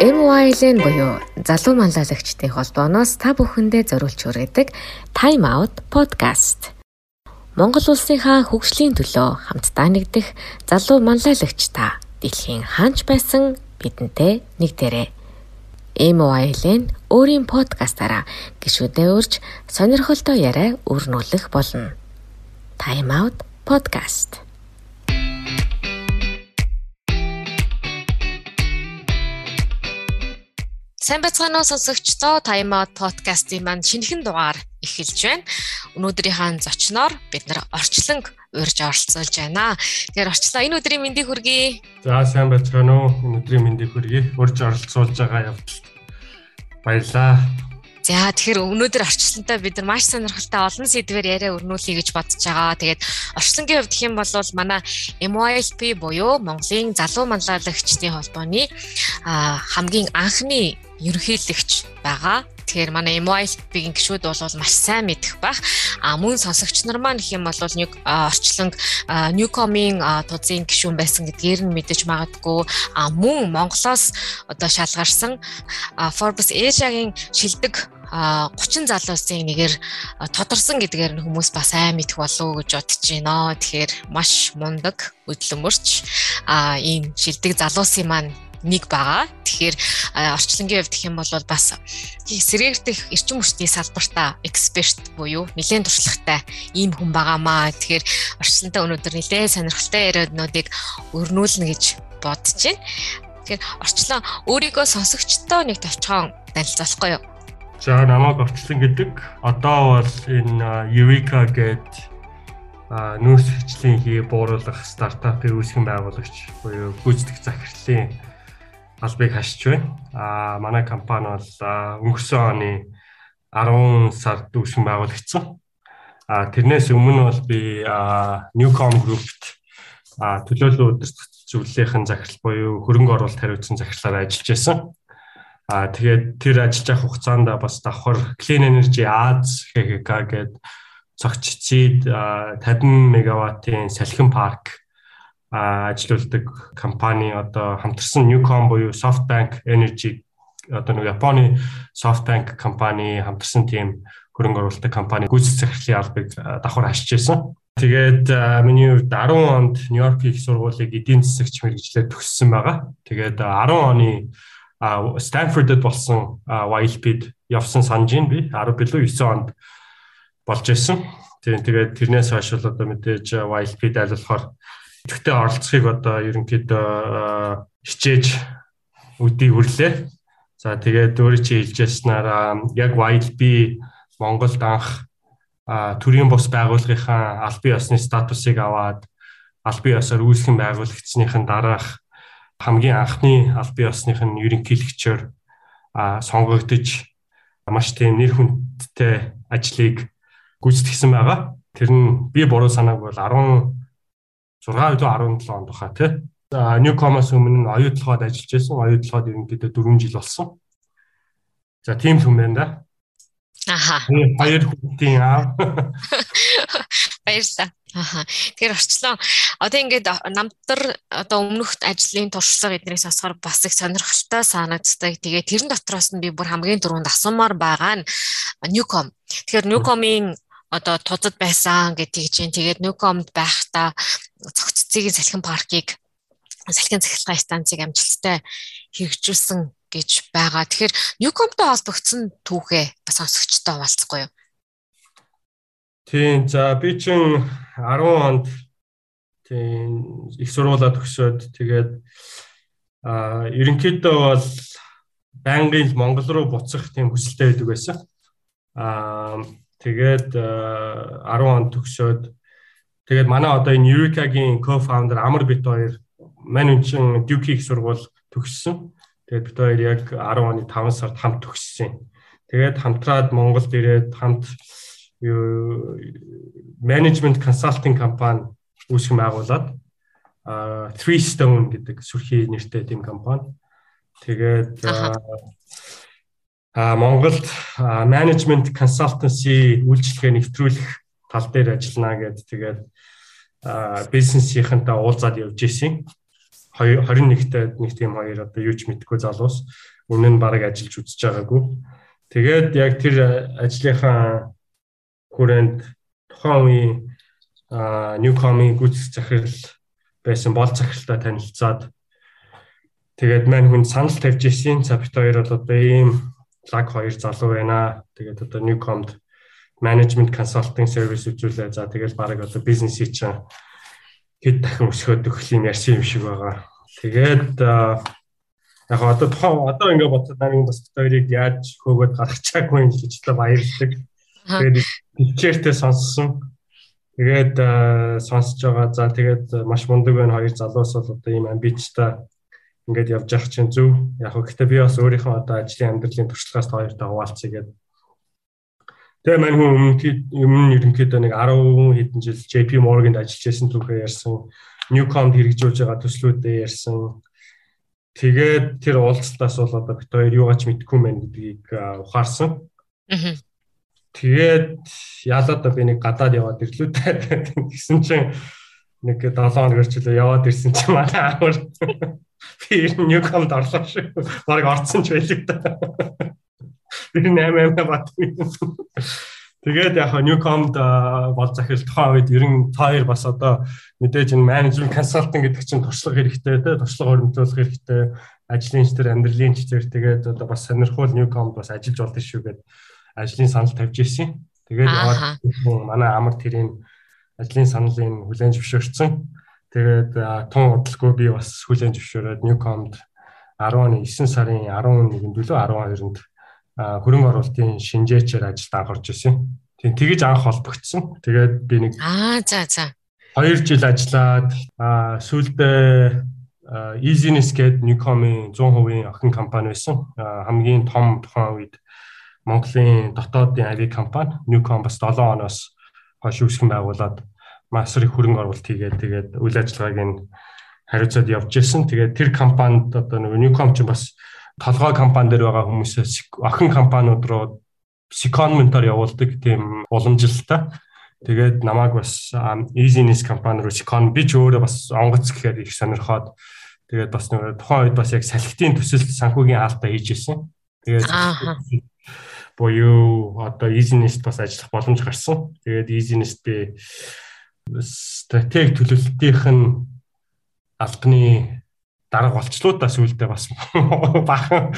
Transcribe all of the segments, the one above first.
MYLN буюу залуу манлайлагчдын холбооноос та бүхэндээ зориулж хүргэдэг Time Out podcast. Монгол улсынхаа хөгжлийн төлөө хамтдаа нэгдэх залуу манлайлагч та дэлхийн хаанч байсан бидэнтэй нэгдэрээ. MYLN өөрийн подкастаараа гişүдээ урьж сонирхолтой яриа өрнүүлэх болно. Time Out podcast Сайн байцгаана уу сонсогчдоо Time Out podcast-ийн маань шинэхэн дугаар эхэлж байна. Өнөөдрийнхээ зочноор бид нар орчлон урьж оролцуулж байна. Тэгэхээр орчлоо энэ өдрийн мэндийг хүргэе. За сайн байцгаана уу? Энэ өдрийн мэндийг хүргэе. Урьж оролцуулж байгаа явдалд баярлаа. За тэгэхээр өнөөдөр орчлонтой бид нар маш сонирхолтой олон сэдвээр яриа өрнүүлэе гэж бодож байгаа. Тэгээд орчлонгийн хувьд юм бол манай MYLP буюу Монголын залуу манлайлагчдын холбооны хамгийн анхны ерөнхийлөгч байгаа. Тэгэхээр манай MYLP-ийн гишүүд бол маш сайн мэдэх байх. А мөн сонсогч нар маань гэх юм бол нэг орчлон Newcom-ийн тузын гишүүн байсан гэдгээр нь мэдэж магадгүй. А мөн Монголоос одоо шалгарсан Forbes Asia-гийн шилдэг 30 залуусын нэгээр тодорсон гэдгээр нь хүмүүс бас сайн мэдэх болов гэж бодож байна. Тэгэхээр маш мундаг хөдөлмөрч ийм шилдэг залуусын маань нэг байгаа. Тэгэхээр орчлонгийн хувьд гэх юм бол бас сэргээртэх эрчим хүчний салбартаа эксперт буюу нэлээд туршлагатай ийм хүн байгаамаа. Тэгэхээр орчлонтой өнөөдөр нэлээд сонирхолтой яриаднуудыг өрнүүлнэ гэж бодож байна. Тэгэхээр орчлон өөрийгөө сонсогчтой нэг товчхон танилцуулахгүй юу? За намайг орчлон гэдэг. Одоо бол энэ Eureka гэдэг нүүрс хөгжлийн хий бууруулах стартапын үүсгэн байгуулагч буюу гүйцэтгэх захирлын албыг хашиж байна. Аа манай компани бол өнгөрсөн оны 10 сард үүсгэн байгуулагдсан. Аа тэрнээс өмнө бол би Newcom Group-т төлөөлөл удирдах зөвлөлийн захирал буюу хөрөнгө оруулалт хариуцсан захирлаар ажиллаж байсан. Аа тэгээд тэр ажиллаж явах хугацаанд бас давхар Clean Energy Аз HHK гээд цогццид 50 мегаваттын салхин парк ажилуулдаг компани одоо хамтарсан Newcom буюу SoftBank Energy одоо нэг Японы SoftBank компани хамтарсан тийм хөрөнгө оруулалтын компани гүйцэтгэх захирлын албыг давхар хашиж байсан. Тэгээд миний хувьд 10 онд Нью-Йорк их сургуулийг эдийн засагч мэрэгчлэр төгссөн байгаа. Тэгээд 10 оны Stanford-д болсон YLP-д явсан санаж байна би 10 билүү 9 онд болж байсан. Тийм тэгээд тэрнээс хойш бол одоо мэдээж YLP-д аль болохоор Тэгтээ оролцохыг одоо ерөнхийдөө хичээж үдий хүрлээ. За тэгээд өөрөө чи хэлжсэнаар яг YLB Монголд анх төрийн бус байгууллагынхаа албан ёсны статусыг аваад албан ёсоор үүсгэн байгуулагдсныхын дараах хамгийн анхны албан ёсных нь ерөнхийлөгчөөр сонгогдож маш тийм нэр хүндтэй ажлыг гүйцэтгэсэн байгаа. Тэр нь би буруу санааг бол 10 6 17 онд баха тий. За Newcom-аас өмнө нь оюутлогод ажиллаж байсан. Оюутлогод ерөнхийдөө 4 жил болсон. За тийм хүн байна да. Аха. Хоёр хүүхдийн аав. Баярлалаа. Аха. Тэгэхээр орчлоо. Одоо ингээд намтар одоо өмнөх ажлын туршлага эднийг сонсохоор бас их сонирхолтой санагддаг. Тэгээ тэрэн дотроос нь би бүр хамгийн түрүүнд асуумаар байгаа нь Newcom. Тэгэхээр Newcom-ийн одоо тузад байсан гэдгийг чинь тэгээд Newcom-д байхдаа цогццгийн салхин паркийг салхин цахилгаан станцыг амжилттай хэрэгжүүлсэн гэж байгаа. Тэгэхээр Newcom-той холбогдсон түүхээ бас сонсогчтой хуваалцахгүй юу? Тийм. За би чинь 10 онд тийм их сургуулаа төгсөөд тэгээд а ерөнхийдөө бол байнгын Монгол руу буцах тийм хүсэлтэй байдаг байсан. Аа Тэгээд 10 э, он төгсөөд тэгээд манай одоо энэ Eureka-гийн co-founder Амар бит хоёр мань үн Duke их сургууль төгссөн. Тэгээд бит хоёр яг 10 оны 5 сард хамт төгссөн. Тэгээд хамтраад Монголд ирээд хамт менежмент консалтинг компани үүсгэн байгуулад а Three Stone гэдэг сүрхий нэртэй тийм компани. Тэгээд Монголд менежмент консалтенси үйлчлэгээ нэвтрүүлэх тал дээр ажиллана гэд тэгээд бизнесийнхэнтэй уулзаад явж исэн. 21-т нэг тийм хоёр одоо юу ч мэдгүй залуус өмнө нь баг ажиллаж үзэж байгаагүй. Тэгээд яг тэр ажлынхаа хүрээнд тухайн үеийн Newcom-ийн гүйцэтгэх захирал байсан бол захиралтай танилцаад тэгээд мань хүн санал тавьж ирсэн. За бит хоёр бол одоо ийм лаг хоёр залуу байна. Тэгээд одоо Newcom-д management consulting service үзүүлээ. За тэгэл баг одоо бизнесийг чинь хэд дахин өсгөөд өгөх юм ярьсан юм шиг байгаа. Тэгээд яг одоо тухайн одоо ингээ бодсод нарийн бас хоёрыг яаж хөөгөөд гаргах чаггүй юм гэж л баярлдаг. Тэгээд пичэртэй сонссон. Тэгээд сонсож байгаа. За тэгээд маш мундаг байна хоёр залуус бол одоо ийм амбицтай ингээд явж явах чинь зөв. Яг гэхдээ би бас өөрийнхөө одоо ажлын амьдралын туршлагаас хоёртой хуваалцъя гэдэг Тэгээ мань хүн өмнө ерөнхийдөө нэг 10 хэдэн жил JP Morgan-д ажиллаж байсан түүхээ ярьсан. Newcom хэрэгжүүлж байгаа төслүүдээ ярьсан. Тэгээд тэр уулзалтаас бол одоо бит хоёр юугаач мэдгүй мэн гэдгийг ухаарсан. Тэгээд яалаа да би нэг гадаад яваад ирлээ гэсэн чинь нэг 7 хоног өрчлөө яваад ирсэн чинь манай аавар би Newcom-д орлоо шүү. Бараг орцсон ч байлиг та. Би 8 8 бат. Тэгээд яг Newcom-д бол захирал тухайн үед ер нь хоёр бас одоо мэдээж энэ менежмент консалтинг гэдэг чинь туршлага хэрэгтэй те туршлага өрнөтлөх хэрэгтэй ажлын читэр амьдралын читэр тэгээд одоо бас сонирхол Newcom-д бас ажиллаж болдсон шүү гэд ажлын санал тавьж ирсэн. Тэгээд манай амар тэрийн ажлын саналын хүлээн зөвшөөрсөн. Тэгээд тун удалгүй би бас хүлээн зөвшөөрөөд Newcom-д 19 сарын 11-нд лөө 12-нд хөрөнгө оруулалтын шинжээчээр ажилд анхорж ирсэн. Тийм тэгэж анх холбогдсон. Тэгээд би нэг Аа за за. 2 жил ажиллаад сүүлдээ Easiness гэдэг Newcom-ийн 100% охин компани байсан. Хамгийн том тухайн үед Монголын дотоодын ави компани Newcom бас 7 оноос хойш үүсгэн байгуулад маш их хөрөнгө оруулалт хийгээд тэгээд үйл ажиллагааг нь хариуцаад явж ирсэн. Тэгээд тэр компанид одоо нэг Newcom ч бас толгой компани дээр байгаа хүмүүсээс охин компаниуд руу secondment-оор явуулдаг тийм уламжилалтай. Тэгээд намайг бас Easyness компани руу second би ч өөрөө бас онгоц гэхээр их сонирхоод тэгээд бас нэг тухайн үед бас яг салхитын төсөлд санхүүгийн хаалтаа хийж ирсэн. Тэгээд буюу одоо Easyness бас ажиллах боломж гарсан. Тэгээд Easyness би стратеги төлөвлөлтийнх нь албаны дарга болчлуудаа сүулдэ бас бахан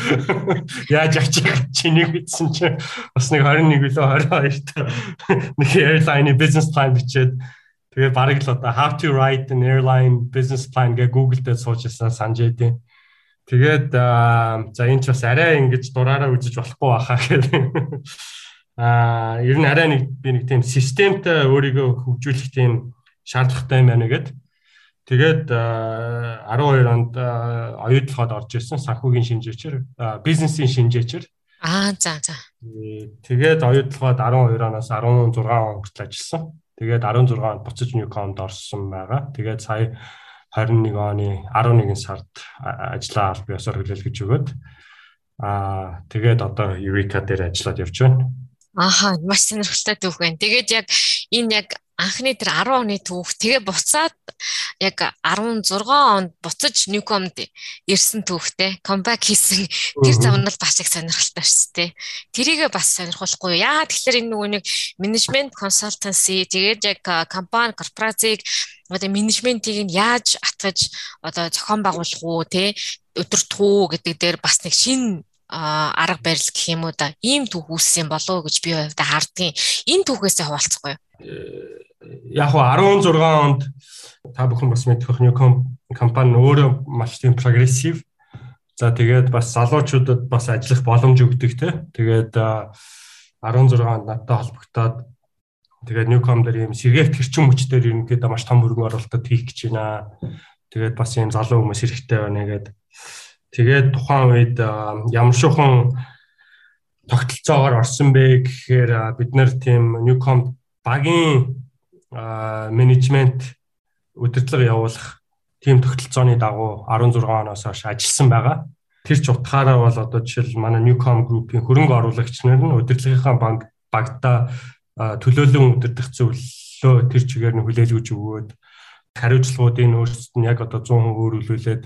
яаж явчих чинийг бичсэн чи? Бас нэг 21 лөө 22 та нэг airline business plan бичээд. Тэгээ бараг л одоо how to write an airline business plan гэ Google дээр сууж ирсэн санаж байдیں۔ Тэгээд за энэ ч бас арай ингэж дураараа үзэж болохгүй баха гэдэг. Аа ер нь арай нэг би нэг тийм системтэй өөрийгөө хөгжүүлэх тийм шаардлагатай юм байна гэдэг Тэгээд 12 онд оюутлахад орж ирсэн санхүүгийн шинжээчээр бизнесийн шинжээчээр Аа за за. Тэгээд оюутлахад 12 оноос 16 он хүртэл ажилласан. Тэгээд 16 онд буцаж Newcom-д орсон байгаа. Тэгээд сая 21 оны 11 сард ажлаа аль биесээр хүлээлгэж өгөөд аа тэгээд одоо Eureka дээр ажиллаад явж байна. Ааха маш сонирхолтой түүх байна. Тэгээд яг энэ яг анхны тэр 10 оны түүх. Тэгээ буцаад яг 16 онд буцаж Newcom-д ирсэн түүхтэй comeback хийсэн. Тэр зам нь бас их сонирхолтой шүү дээ. Тэрийгээ бас сонирхолгүй. Яагаад тэгэхээр энэ нөгөө нэг менежмент consultancy тэгээд яг компани корпорацийг одоо менежментийг нь яаж атгаж одоо зохион байгуулах уу те? Өдөртөх үү гэдэг дээр бас нэг шин арга барил гэх юм уу да. Ийм түүх үүссэн болов уу гэж би хувьдаа хардгийн. Энэ түүхээсээ хуваалцахгүй яг хуу 16 онд та бүхэн бас мэдэх new компани өөрөө маш тийм прогрессив. За тэгээд бас залуучуудад бас ажиллах боломж өгдөг те. Тэгээд 16 онд надтай холбогдоод тэгээд Newcom дээр ийм сэргээлт хэрчим хүчээр ерөнхийдөө маш том хөрөнгө оруулалт хийх гэж байна. Тэгээд бас ийм залуу хүмүүс хэрэгтэй байна гэдэг Тэгээд тухайн үед ямар шухан тогтолцоогоор орсон бэ гэхээр бид нэр тийм Newcom багийн менежмент удирдлага явуулах тийм тогтолцооны дагуу 16 оноос хойш ажилласан байгаа. Тэр ч утгаараа бол одоо жишээл манай Newcom Group-ийн хөрөнгө оруулагч нар нь удирдлагынхаа банк багтаа төлөөлөн удирдах зөвлөлөө тэр чигээр нь хүлээлгэж өгөөд хариуцлагуудыг өөрсдөд нь яг одоо 100% өөрүүлүүлээд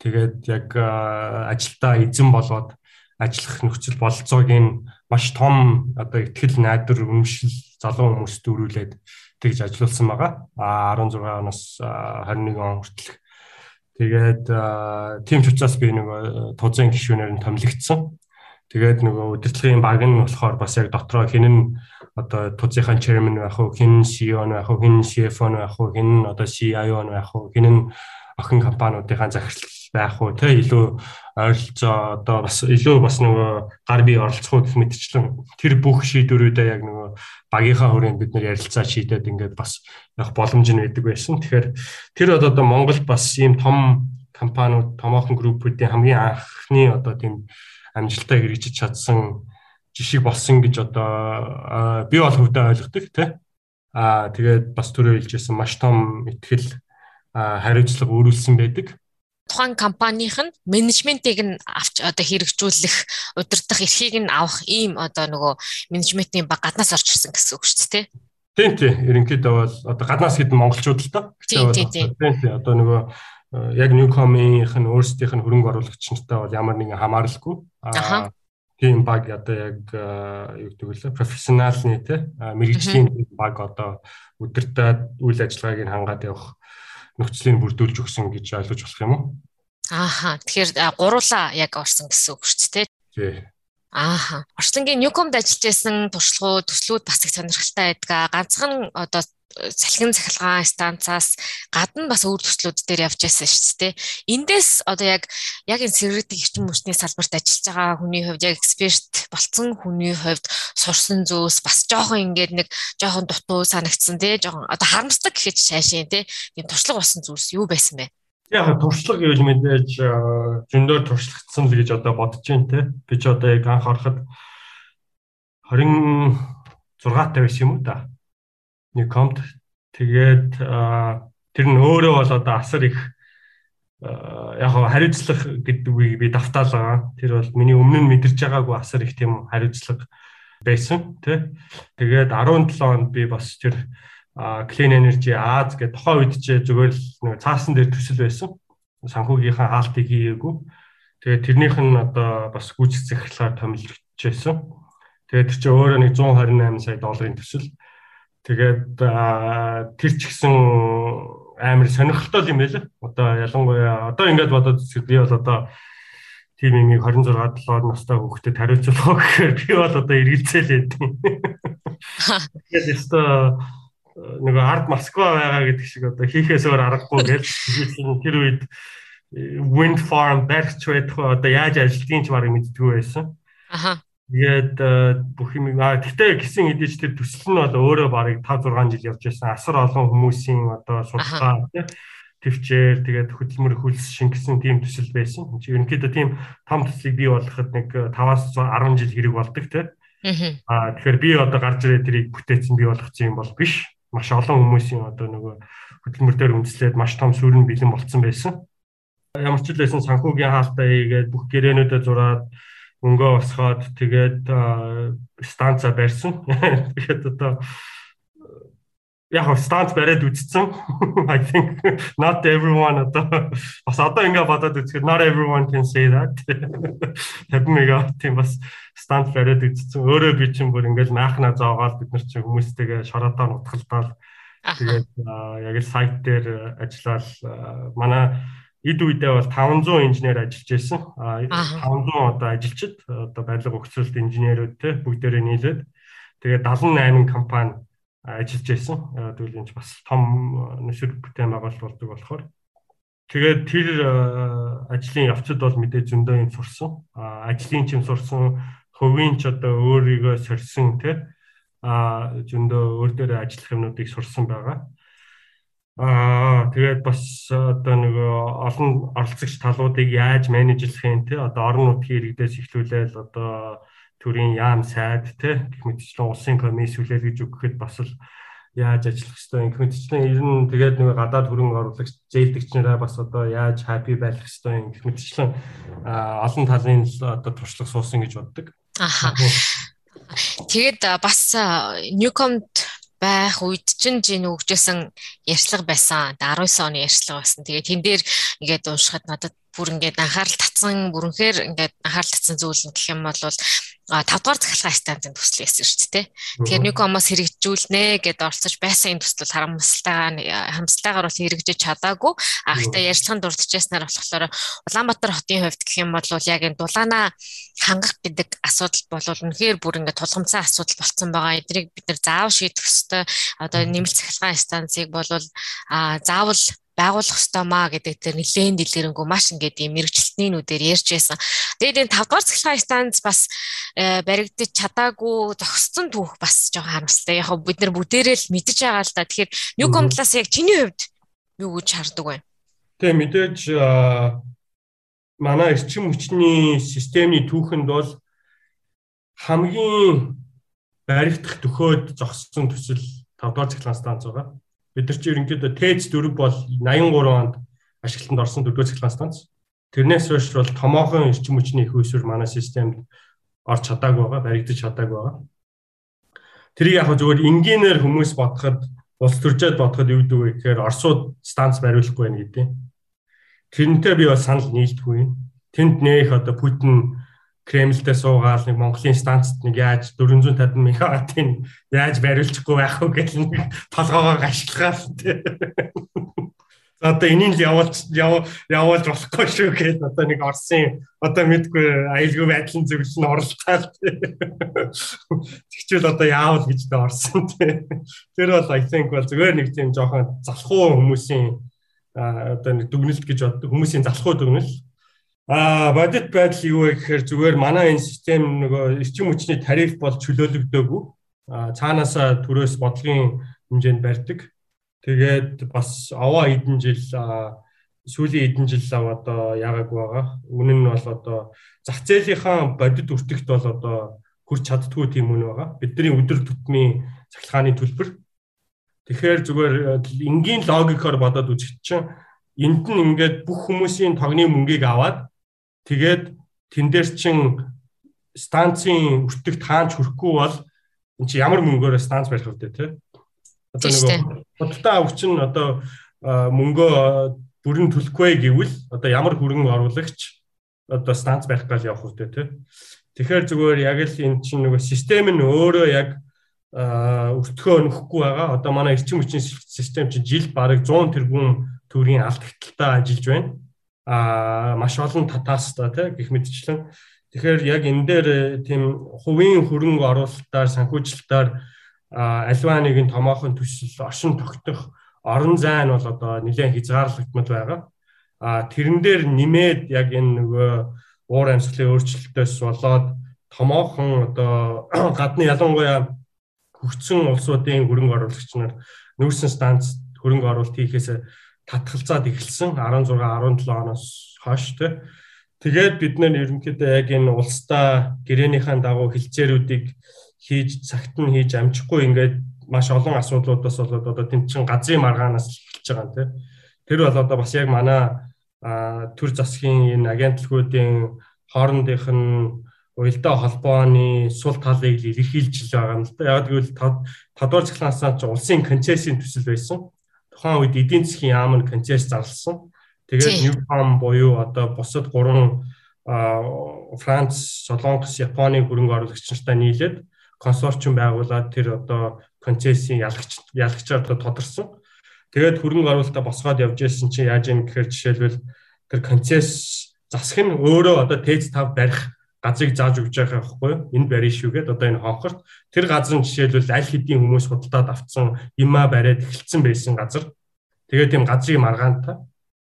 тэгээд яг ажилдаа эзэн болоод ажиллах нөхцөл бололцоог нь маш том одоо ихтгэл найдар үнэмшил залуу хүмүүст дөрүүлээд тэгж ажилласан байгаа. А 16 оноос 21 он хүртэл. Тэгээд тийм ч учраас би нэг тузын гишүүнээр нь томилогдсон. Тэгээд нөгөө удирдлагын баг нь болохоор бас яг дотроо хинэн одоо тузынхаа chairman байх уу, хин CEO нь байх уу, хин CFO нь байх уу, хин одоо CIO нь байх уу, хин охин компаниудынхаа захирал байх уу, тэ илүү ойролцоо одоо бас илүү бас нөгөө гар бие оролцох гэх мэтчлэн тэр бүх шийдвэрүүдээ яг нөгөө багийнхаа хүрээнд бид нэр ярилцаа шийдээд ингээд бас яг боломж нь байдаг байсан. Тэгэхээр тэр одоо Монголд бас ийм том компаниуд, томоохон группүүдийн хамгийн анхны одоо тийм амжилтаа хэрэгжиж чадсан жишг болсон гэж одоо би бол хөвдөө ойлгодог тий. Аа тэгээд бас түрүү хэлжсэн маш том ихтгэл хариуцлага өөрүүлсэн байдаг. Тухайн компанийнх нь менежментийг нь авч одоо хэрэгжүүлэх, удирдах эрхийг нь авах ийм одоо нөгөө менежментийн баг гаднаас орж ирсэн гэсэн үг шүү дээ. Тийм тийм. Ерөнхийдөө бол одоо гаднаас хэд монголчууд л доо. Тийм тийм. Одоо нөгөө яг Newcom-ийнх нь өөрсдийнх нь хөрөнгө оруулагч нартай бол ямар нэгэн хамааралгүй. Аа тийм баг одоо яг юу гэдэг вэ? Профессионалны те мэрэгжлийн баг одоо өдөртөө үйл ажиллагааг нь хангаад явах нөхцөлийг бүрдүүлж өгсөн гэж ойлгож болох юм уу? Ааха. Тэгэхээр гуруула яг орсон гэсэн үг шүү дээ. Тий. Ааха. Орчлонгийн Newcom-д ажиллаж байсан туршлагууд, төслүүд бас их сонирхолтой байдаг. Ганцхан одоо салхин цахилгаан станцаас гадна бас өөр төслүүд дээр явж байсан шүү дээ. Эндээс одоо яг яг энэ security эрчим хүчний салбарт ажиллаж байгаа хүний хувьд яг эксперт болцсон хүний хувьд сурсан зүйлс бас жоохон ингээд нэг жоохон дутуу санагдсан тий жоохон одоо харамсдаг гэхэд шаашийн тий тийм туршлага болсон зүйлс юу байсан бэ? Яг туршлага гэвэл мэдээж зөндөө туршлагдсан л гэж одоо бодож байна тий. Би ч одоо яг анх ороход 26 тав байсан юм уу та? Нэг комд тэгээд тэр нь өөрөө бол одоо асар их яг хариуцлага гэдэг үгийг би давтаалгаа. Тэр бол миний өмнө нь мэдэрч байгаагүй асар их тийм хариуцлага байсан тий. Тэгээд 17 онд би бас тэр Clean Energy Аз гэх тухайн үед ч зүгээр л нэг цаасан дээр төсөл байсан. Санхүүгийнхаа хаалтыг хийгээгүй. Тэгээд тэрнийх нь одоо бас гүйцэх захирлаар томилж байсан. Тэгээд тэр чинь өөрөө нэг 128 сая долларын төсөл. Тэгээд тэр ч гэсэн амар сонирхолтой юм байлаа. Одоо ялангуяа одоо ингээд бодоод би бол одоо тийм юмыг 26 7 настай хүүхдэд хариуцлах гэхээр би бол одоо эргэлзээл яд. Тэгээд өстой нөгөө ард Москва байгаа гэдэг шиг одоо хийхээс өөр аргагүй гэж тэр үед wind farm барьж байх одоо яаж ажилтгийг ч барыг мэддэггүй байсан. Аха. Тэгээд э, бүх юм аа гэхдээ гисэн эдэж тэр төсөл нь бол өөрөө барыг 5 6 жил явж байсан. Асар олон хүмүүсийн одоо судалгаа төвчээр тэгээд хөдөлмөр хөлс шингэсэн тийм төсөл байсан. Ерөнхийдөө тийм том төслийг бий болгоход нэг 5-аас 10 жил хэрэг болдог тийм. Аа тэгэхээр би одоо гарч ирээд тэрийг бүтээсэн бий болгоцсон юм бол биш. Маш олон хүмүүсийн одоо нөгөө хөдөлмөр дээр үндэслээд маш том сүрэн бэлэн болцсон байсан. Ямар ч л байсан санхүүгийн хаалтаа хийгээд бүх гэрээнүүдэд зураад мөнгөө босгоод тэгээд станца барьсан. Тэгээд одоо яг станц бариад үзсэн. I think not everyone одоо бас одоо ингээ бодоод үзэхэд not everyone can say that. Мегаватт тийм бас станц бариад үзсэн. Өөрөө би чинь бүр ингээл наахна зоогоод бид нар чинь хүмүүстэйгээ шороотоор утгалдаал тэгээд яг л сайт дээр ажиллаад манай эд үедээ бол 500 инженер ажиллаж байсан. А 500 одоо ажилчид одоо барилга өгцөлт инженерүүд те бүгдээрээ нийлээд тэгээ 78 компани ажиллаж байсан. Тэгвэл энэ бас том нөхөр бүтээн байгуулалт болдог болохоор тэгээд тэр ажлын явцад бол мэдээ зөндөө юм сурсан. Ажлын чим сурсан, хувийн ч одоо өөрийгөө сорьсон те а зөндөө өөр дээр ажиллах юмнуудыг сурсан байгаа. Аа тэгээд бас одоо нөгөө олон оролцогч талуудыг яаж менежлэх юм те? Одоо орон нутгийн иргэдээс эхлүүлээл одоо төрийн яам сайд те? Гэх мэтчлэн улсын комисс хүлээл гэж өгөхэд бас л яаж ажиллах хэвээр юм гэх ер нь тэгээд нэг гадаад хөрөнгө оруулагч зээлдэгч нараа бас одоо яаж happy байх хэвээр юм гэх мэтчлэн олон талын одоо туршлага суусан гэж боддог. Аха. Тэгээд бас Newcom байх үед чинь жин өгчээсэн ярьцлага байсан. 19 оны ярьцлага байсан. Тэгээд тэн дээр ингээд уушхад надад бүр ингээд анхаарал татсан бүрэнхээр ингээд анхаарал татсан зүйл нь гэх юм бол 5 дугаар захиргааны станцын төсөл байсан шүү дээ. Тэгэхээр Newcomos хэрэгжүүлнэ гэдээ оролцож байсан энэ төсөл харамсалтайгаар харамсалтайгаар бол хэрэгжиж чадаагүй. А гэхдээ ярьцлаганд дурдчихснаар болохоор Улаанбаатар хотын хувьд гэх юм бол яг энэ дулаанаа хангах гэдэг асуудал бол үнэхээр бүр ингээд тулгамцсан асуудал болцсон байгаа. Эдрийг бид нар заавал шийдэх ёстой. Одоо нэмэлт захиргааны станцыг бол заавал байгуулах ёстой маа гэдэг дээр нэлээд дэлгэрэнгүй маш ингээд юм мэрэгчлэлтний нүдээр ярьж байсан. Тэгээд энэ 5 дугаар цахилгаан станц бас э, баригдаж чадаагүй зогссон түүх бас жоохон харамсалтай. Яг бид нар бүгдээрээ л мэдж байгаа л да. Тэгэхээр Newcom талаас яг чиний хувьд юу гэж хардаг вэ? Тэгээ мэдээж манай эрчим хүчний системний түүхэнд бол хамгийн баригдах төхөөд зогссон төсөл 5 дугаар цахилгаан станц байгаа. Бид нар чи ерөнхийдөө ТЭЦ 4 бол 83 онд ашиглалтанд орсон дөрөвдүгээр цахилгаан станц. Тэрнээс хойш бол томоохон эрчим хүчний их үүсвэр манай системд орж чадаагүй байгаа, баригдаж чадаагүй байгаа. Тэрийг яг зөвхөн энгийнээр хүмүүс бодоход улс төржөөд бодоход юу гэдэг вэ гэхээр Оросууд станц бариулахгүй байх гэдэг. Тэрнтэй би бас санал нийлдэхгүй. Тэнд нэх одоо Путин Кремльдээ суугаал нэг Монголын станцд нэг яаж 450 мегаваттын яаж бариулчихгүй байх вэ гэж нэг толгоогоо гашлагаал тээ. За одоо энийг явуулж явуулж болохгүй шүү гэж одоо нэг Оросын одоо мэдгүй аюулгүй байдлын зөвлөл нь оролцоод тэгчвэл одоо яавал гэж дээ Орсон тий. Тэр бол I think бол зүгээр нэг тийм жоохон залхуу хүмүүсийн одоо нэг дүгнэлт гэж боддог хүмүүсийн залхуу дүгнэлт А бодит байдал юу вэ гэхээр зүгээр манай энэ систем нөгөө эрчим хүчний тариф бол чөлөөлөгдөөгүй. А цаанаасаа төрөөс бодлогын хэмжээнд барьдаг. Тэгээд бас овоо эдэн жил сүүлийн эдэн жил одоо яагааг байгаа. Үнэн нь бол одоо зах зээлийнхаа бодит өртөгт бол одоо хүрч чаддгүй тийм үн байгаа. Бидний өдөр тутмын цахилгааны төлбөр. Тэгэхээр зүгээр энгийн логикоор бодоод үзэх чинь энд нь ингээд бүх хүмүүсийн тогны мөнгийг аваад Тэгээд тэн дээр чин станцын өртөгт хаанч хүрэхгүй бол эн чи ямар мөнгөөр станц барих вэ те? Одоо нөгөө худалдаа авах чинь одоо мөнгөө бүрэн төлөхгүй гэвэл одоо ямар хөрөнгө оруулагч одоо станц барих гал явах үү те? Тэгэхээр зүгээр яг л эн чинь нөгөө систем нь өөрөө яг өртгөө нөхгүй байгаа. Одоо манай эрчим хүчний систем чинь жил бараг 100 тэрбум төгрөгийн алдагталтаа ажиллаж байна а маш олон татаас та тий гих мэдчлэн тэгэхээр яг энэ дээр э, тийм хувийн хөрөнгө оруулалтаар санхүүжилтээр альва нэгэн томоохон төсөл оршин тогтох орон зайн бол одоо нэлээд хязгаарлагдмал байгаа. А тэрэн дээр нэмээд яг энэ нөгөө уур амьсгалын өөрчлөлтөөс болоод томоохон одоо гадны ялангуяа хөгжсөн улсуудын хөрөнгө оруулагч нар нүүрсэн станц хөрөнгө оруулалт хийхээс татгалзаад эхэлсэн 16 17 оноос хойш тэ. Тэгээд бид нэр ерөнхийдөө яг энэ улстай гэрээнийхэн дагуу хилцээрүүдийг хийж цагт нь хийж амжихгүй ингээд маш олон асуудлуудаас болоод одоо тэмчин газрын маргаанаас эхэлж байгаа юм тэ. Тэр бол одоо бас яг манай төр засгийн энэ агентлагуудын хоорондынх нь уялдаа холбооны сул талыг илэрхийлж байгаа юм л да. Яг гэвэл тодор цахилгаанаас ч улсын концессийн төсөл байсан тухайн үед эдийн засгийн яам нь концесс зарласан. Тэгээд Newcom буюу одоо бусад гурван Франц, Солонгос, Японы хөрөнгө оруулагч нартай нийлээд консорциум байгуулад тэр одоо концессийн ялагч ялагчаар одоо тодорсон. Тэгээд хөрөнгө оруулалтаа босгоод явж байсан чинь яаж юм гэхээр жишээлбэл тэр концесс засах нь өөрөө одоо тез 5 барих газрыг зааж өгч байгаа байхгүй? Энэ барина шүү гэд одоо энэ хонхорт тэр газар нь жишээлбэл аль хэдийн хүмүүс худалдаад авцсан юмаа бариад эхэлсэн байсан газар. Тэгээд тийм газрын маргаантай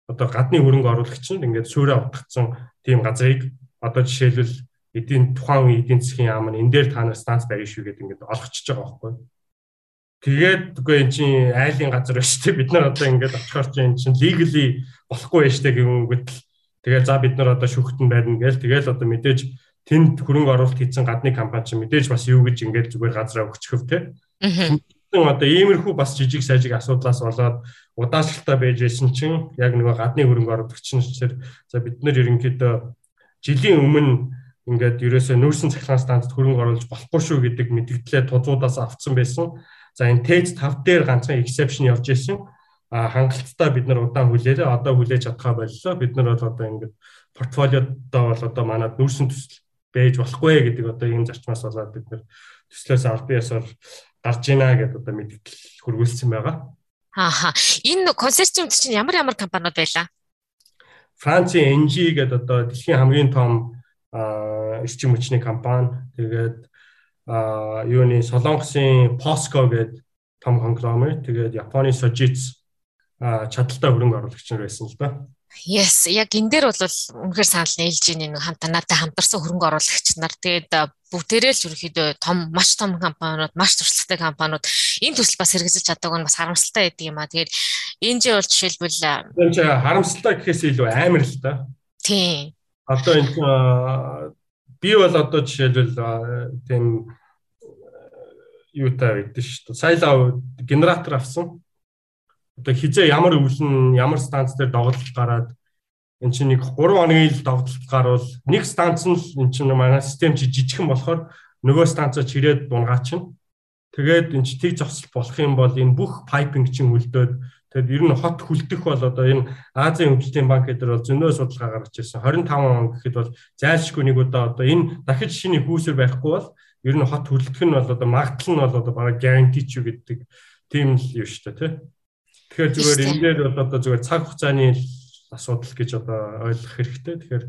одоо гадны хөрөнгө оруулагч нь ингээд суурэ утгацсан тийм газрыг одоо жишээлбэл эдийн тухайн эдийн засгийн яам нь энэ дээр та нар станц барина шүү гэд ингээд олгочж байгаа байхгүй? Тэгээд үгүй эн чинь айлын газар байна шүү дээ. Бид нар одоо ингээд очихоор чинь эн чинь legally болохгүй байж тээ гэнгүүт л тэгээд за бид нар одоо шүүхтэн байна гээл тэгээд одоо мэдээж тэнд хөрөнгө оруулалт хийсэн гадны компани ч мэдээж бас юу гэж ингээд зүгээр газраа өгчихөв те. Одоо иймэрхүү бас жижиг сажиг асуудлаас болоод удаашралтай байж байсан чинь яг нөгөө гадны хөрөнгө оруулагч нь за бид нар ерөнхийдөө жилийн өмнө ингээд ерөөсөө нүүрсэн цахилгаан станцд хөрөнгө оруулж болохгүй шүү гэдэг мэдгдлээ тузуудаас авцсан байсан. За энэ TED 5 дээр ганцхан exception явж ирсэн. А хангалттай бид нар удаан хүлээлээ. Одоо хүлээж чадхаа боллоо. Бид нар бол одоо ингээд портфолиодоо бол одоо манад нүүрсэн төсөл байж болохгүй гэдэг одоо ийм зарчмаас болоод бид нар төслөөс аль биесээр гарч ийна гэдээ одоо мэдээлэл хөрвүүлсэн байгаа. Ааха. Энэ консорциумд чинь ямар ямар компаниуд байлаа? Францын NG гэдэг одоо дэлхийн хамгийн том эрчим хүчний компани. Тэгээд юуны Солонгосын POSCO гэдэг том конгломерат. Тэгээд Японы Sojitz чадaltaй хөрөнгө оруулагч нар байсан л да. Yes, яг энэ дээр бол үнэхээр санал нийлж ийн нэг хамт надад хамтарсан хөрөнгө оруулагч нар тэгээд бүгдээрээ л ерөөхдөө том маш том компаниуд, маш туршлагатай компаниуд энэ төсөл бас хэрэгжиж чаддаг нь бас харамсалтай байдаг юм а. Тэгээд энэ жи бол жишээлбэл энэ ч харамсалтай гэхээс илүү амар л да. Тийм. Одоо энэ би бол одоо жишээлбэл тийм юутай байдаг шүү дээ. Саяла генератор авсан одоо хизээ ямар өвлөн ямар станц дээр доголдол гараад эн чинь нэг 3 хоногийн л доголдол гарвал нэг станц нь эн чинь манай систем чи жижигхэн болохоор нөгөө станцаа чирээд дунгаачин. Тэгээд эн чи тэг зогсол болох юм бол энэ бүх пайпинг чинь хөлдөөд тэгэд ер нь хот хүлдэх бол одоо энэ Азийн хөгжлийн банк гэдэг бол зөнөө судалгаа гаргаж ирсэн 25 он гэхэд бол зайлшгүй нэг удаа одоо энэ дахиж шиний хүүсэр байхгүй бол ер нь хот хүлдэх нь бол одоо магадлал нь бол одоо бараг guarantee ч гэдэг тийм л юм шүү дээ тий. Тэгэхээр зүгээр энэ дээр бол одоо зүгээр цаг хугацааны асуудал гэж одоо ойлгох хэрэгтэй. Тэгэхээр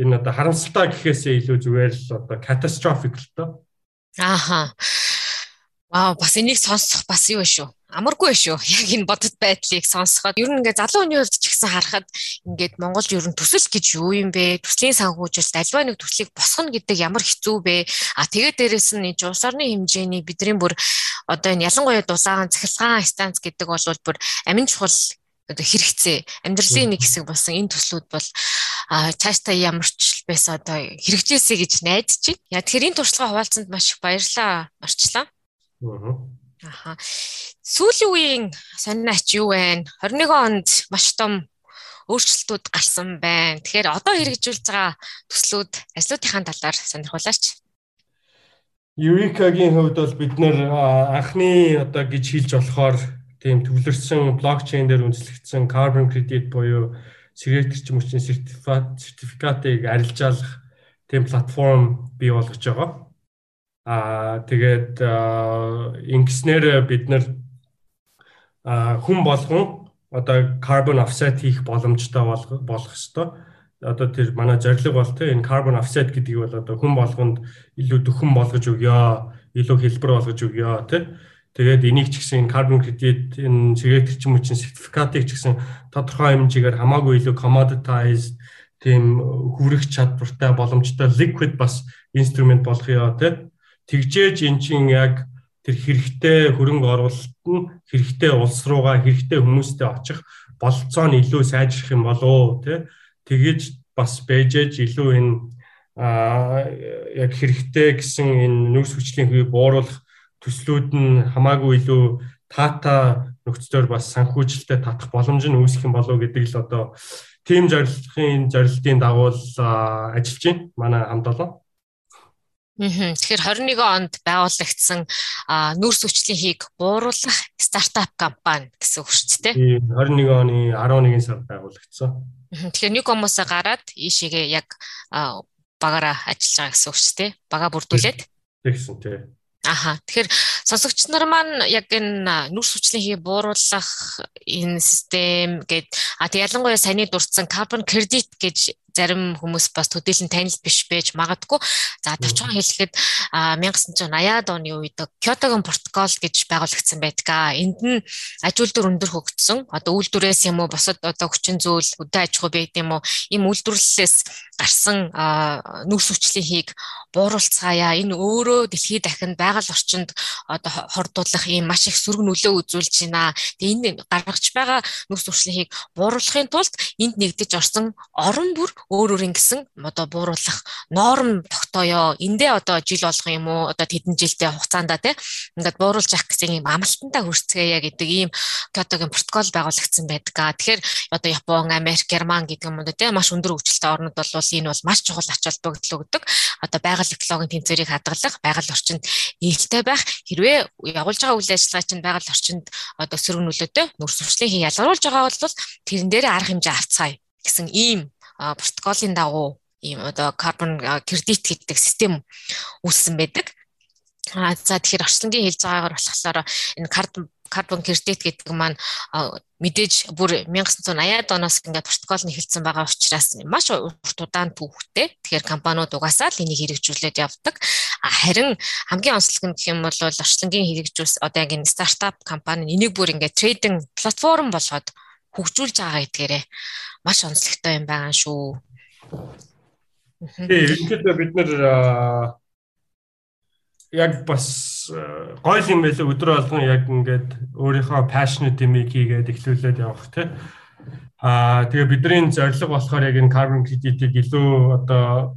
энэ одоо харамсалтай гэхээсээ илүү зүгээр л одоо catastrophic л тоо. Ааха. Вау, бас энийг сонсох бас юу шүү? Амаргүй шүү. Яг энэ бодит байдлыг сонсоход ер нь ингээ залуу хүний хувьд ч гэсэн харахад ингээд Монголд ер нь төсөл гэж юу юм бэ? Төслийн санхүүжилт альва нэг төслийг босгоно гэдэг ямар хэцүү бэ? А тэгээд дээрэс нь энэ улс орны хэмжээний бидний бүр одоо энэ ялангуяа дулаагаан цахилгаан станц гэдэг бол бүр амин чухал одоо хэрэгцээ амьдралын нэг хэсэг болсон энэ төслүүд бол цаашдаа ямар ч байсан одоо хэрэгжээсэй гэж найдаж байна. Яа тэгэхээр энэ туршлагаа хуваалцсанд маш их баярлалаа. Орчлаа. Аа. Сүүлийн үеийн сонирхч юу вэ? 21 онд маш том өөрчлөлтүүд гарсан байна. Тэгэхээр одоо хэрэгжүүлж байгаа төслүүд ажлуудынхаа талаар сонирхуулаач. Eureka-гийн хувьд бол бид нэр анхны одоо гэж хэлж болохоор тийм төвлөрсөн блокчейн дээр үндэслэгдсэн carbon credit буюу хүчний сертификат сертификатыг арилжаалах тийм платформ бий болгож байгаа. Аа тэгээд ингэснээр бид нар хүн болгон одоо carbon offset хийх боломжтой болох ёстой. Одоо тэр манай зорилго бол тэ энэ carbon offset гэдгийг бол одоо хүн болгонд илүү дөхөн болгож өгөө, илүү хэлбэр болгож өгөө тэ. Тэгээд энийг ч гэсэн carbon credit энэ цэгээр төрчин мөчийн сертификатыг ч гэсэн тодорхой хэмжээгээр хамаагүй илүү commoditized тийм хүрэх чадвартай боломжтой liquid бас инструмент ёо тэ тэгжээж эн чинь яг тэр хэрэгтэй хөрөнгө оруулалт нь хэрэгтэй улс руугаа хэрэгтэй хүмүүстэй очих болцоо нь илүү сайжрах юм болоо тий тэгэж бас бэжэж илүү энэ а яг хэрэгтэй гэсэн энэ нөөц хүчлийн хөвийг бууруулах төслүүд нь хамаагүй илүү таата нөхцлөөр бас санхүүжилттэй татах боломж нь үүсэх юм болоо гэдэг л одоо тим зорилгын зорилтын дагуу ажиллаж байна манай хамт олон. Тэгэхээр 21 онд байгуулагдсан нүүрс хүчлийн хийг бууруулах стартап компани гэсэн үг шүү дээ. 21 оны 11 сард байгуулагдсан. Тэгэхээр нэг хүмүүсээ гараад ийшээгээ яг багаараа ажиллаж байгаа гэсэн үг шүү дээ. Бага бүрдүүлээд. Тэгсэн тий. Аха. Тэгэхээр сонсогч нар маань яг энэ нүрс хүчлийн хий бууруулах энэ систем гээд а тэг ялангуяа саяны дурдсан carbon credit гэж зарим хүмүүс бас төдийлөн танил биш байж магадгүй. За товчхон хэлэхэд 1980-аад оны үед Кёотогийн протокол гэж байгуулагдсан байдаг. Энд нь аж үйлдвэр өндөр хөгжсөн. Одоо үйлдвэрээс юм уу босод одоо хүчин зүйл өдөө аж ахуй байд юм уу? Ийм үйлдвэрлэлээс гарсан нүрс хүчлийн хийг бууруулцгаая. Энэ өөрөө дэлхийд дахин байгаль орчинд одоо хордуулах ийм маш их сөрөг нөлөө үзүүлж байна. Тэгээ энэ гаргаж байгаа хүчлийн хийг бууруулахын тулд энд нэгдэж орсон орон бүр өөр өөр ингэсэн одоо бууруулах норм тогтооё. Эндээ одоо жил болгох юм уу? Одоо тэдэн жилдээ хугацаанда тий ингээд бууруулж авах гэсэн ийм амлалтантай хүрцгээе гэдэг ийм Кёотогийн протокол байгуулагдсан байдаг. Тэгэхээр одоо Япон, Америк, Герман гэдэг юм уу тий маш өндөр хөгжилтэй орнууд бол энэ бол маш чухал ач холбогдол өгдөг. одоо байгаль экологийн тэнцвэрийг хадгалах, байгаль орчинд ээлтэй байх хэрвээ явуулж байгаа үйл ажиллагаа чинь байгаль орчинд одоо сөрөг нөлөөтэй нүүрс зуршлын ялгаруулж байгаа бол тэрэн дээр арга хэмжээ авцгаая гэсэн ийм протоколын дагуу ийм одоо карбон кредит гэдэг систем үүссэн байдаг. А за тэгэхээр орчлонгийн хэлж байгаагаар болохоор энэ карбон карбон кредит гэдэг маань мэдээж бүр 1980-ад оноос ингээд протокол нь эхэлсэн байгаа учраас маш урт удаан түүхтэй. Тэгэхээр компаниуд угаасаа л энийг хэрэгжүүлээд явдаг. Харин хамгийн онцлог нь гэх юм бол орчлонгийн хэрэгжүүлс одоо яг энэ стартап компани энийг бүр ингээд трейдинг платформ болгоод хөгжүүлж байгаа гэдгээрээ маш онцлогтой юм байгаа шүү. Тэгээ ерөнхийдөө бид нэр яг бас гоё юм байлаа өдөр болгон яг ингээд өөрийнхөө passionate юм хийгээд эхлүүлээд явах тий. Аа тэгээ бидний зорилго болохоор яг энэ carbon credit-ийг илүү одоо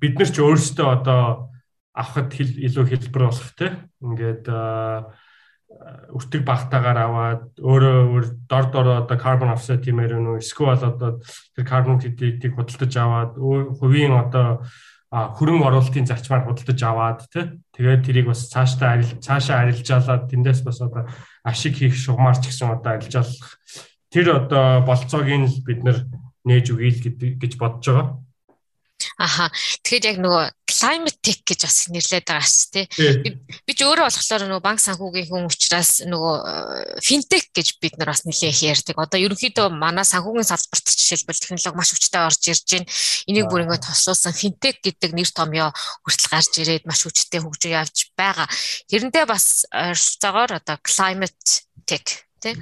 бид нар ч өөрсдөө одоо авахд илүү хэлбэр болох тий. Ингээд өртөг багтаагаар аваад өөрөө дор дор одоо carbon offset тиймэр нөө эсвэл одоо тэр carbon credit-ийг худалдаж аваад хувийн одоо хөрөнгө оруулалтын зарчмаар худалдаж аваад тий тэгээд тэрийг бас цаашдаа арил цаашаа арилжаалаад тэндээс бас одоо ашиг хийх шугамарч гэсэн одоо арилжаалах тэр одоо болцоог нь бид нээж өгье л гэж бодож байгаа. Аха. Тэгэхээр яг нөгөө climate tech гэж бас нэрлээд байгаа шүү дээ. Би ч өөрөө болохоор нөгөө банк санхүүгийн хүн учраас нөгөө э, fintech гэж бид нар бас нэлээх ярьдаг. Одоо ерөнхийдөө манай санхүүгийн салбарт жишээлбэл технологи маш хүчтэй орж ирж байна. Энийг бүр ингээд тослуулсан fintech гэдэг нэр томьёо хүртэл гарч ирээд маш хүчтэй хөгжиж явж байгаа. Тэрнтэй бас ойролцоогоор одоо climate tech тий.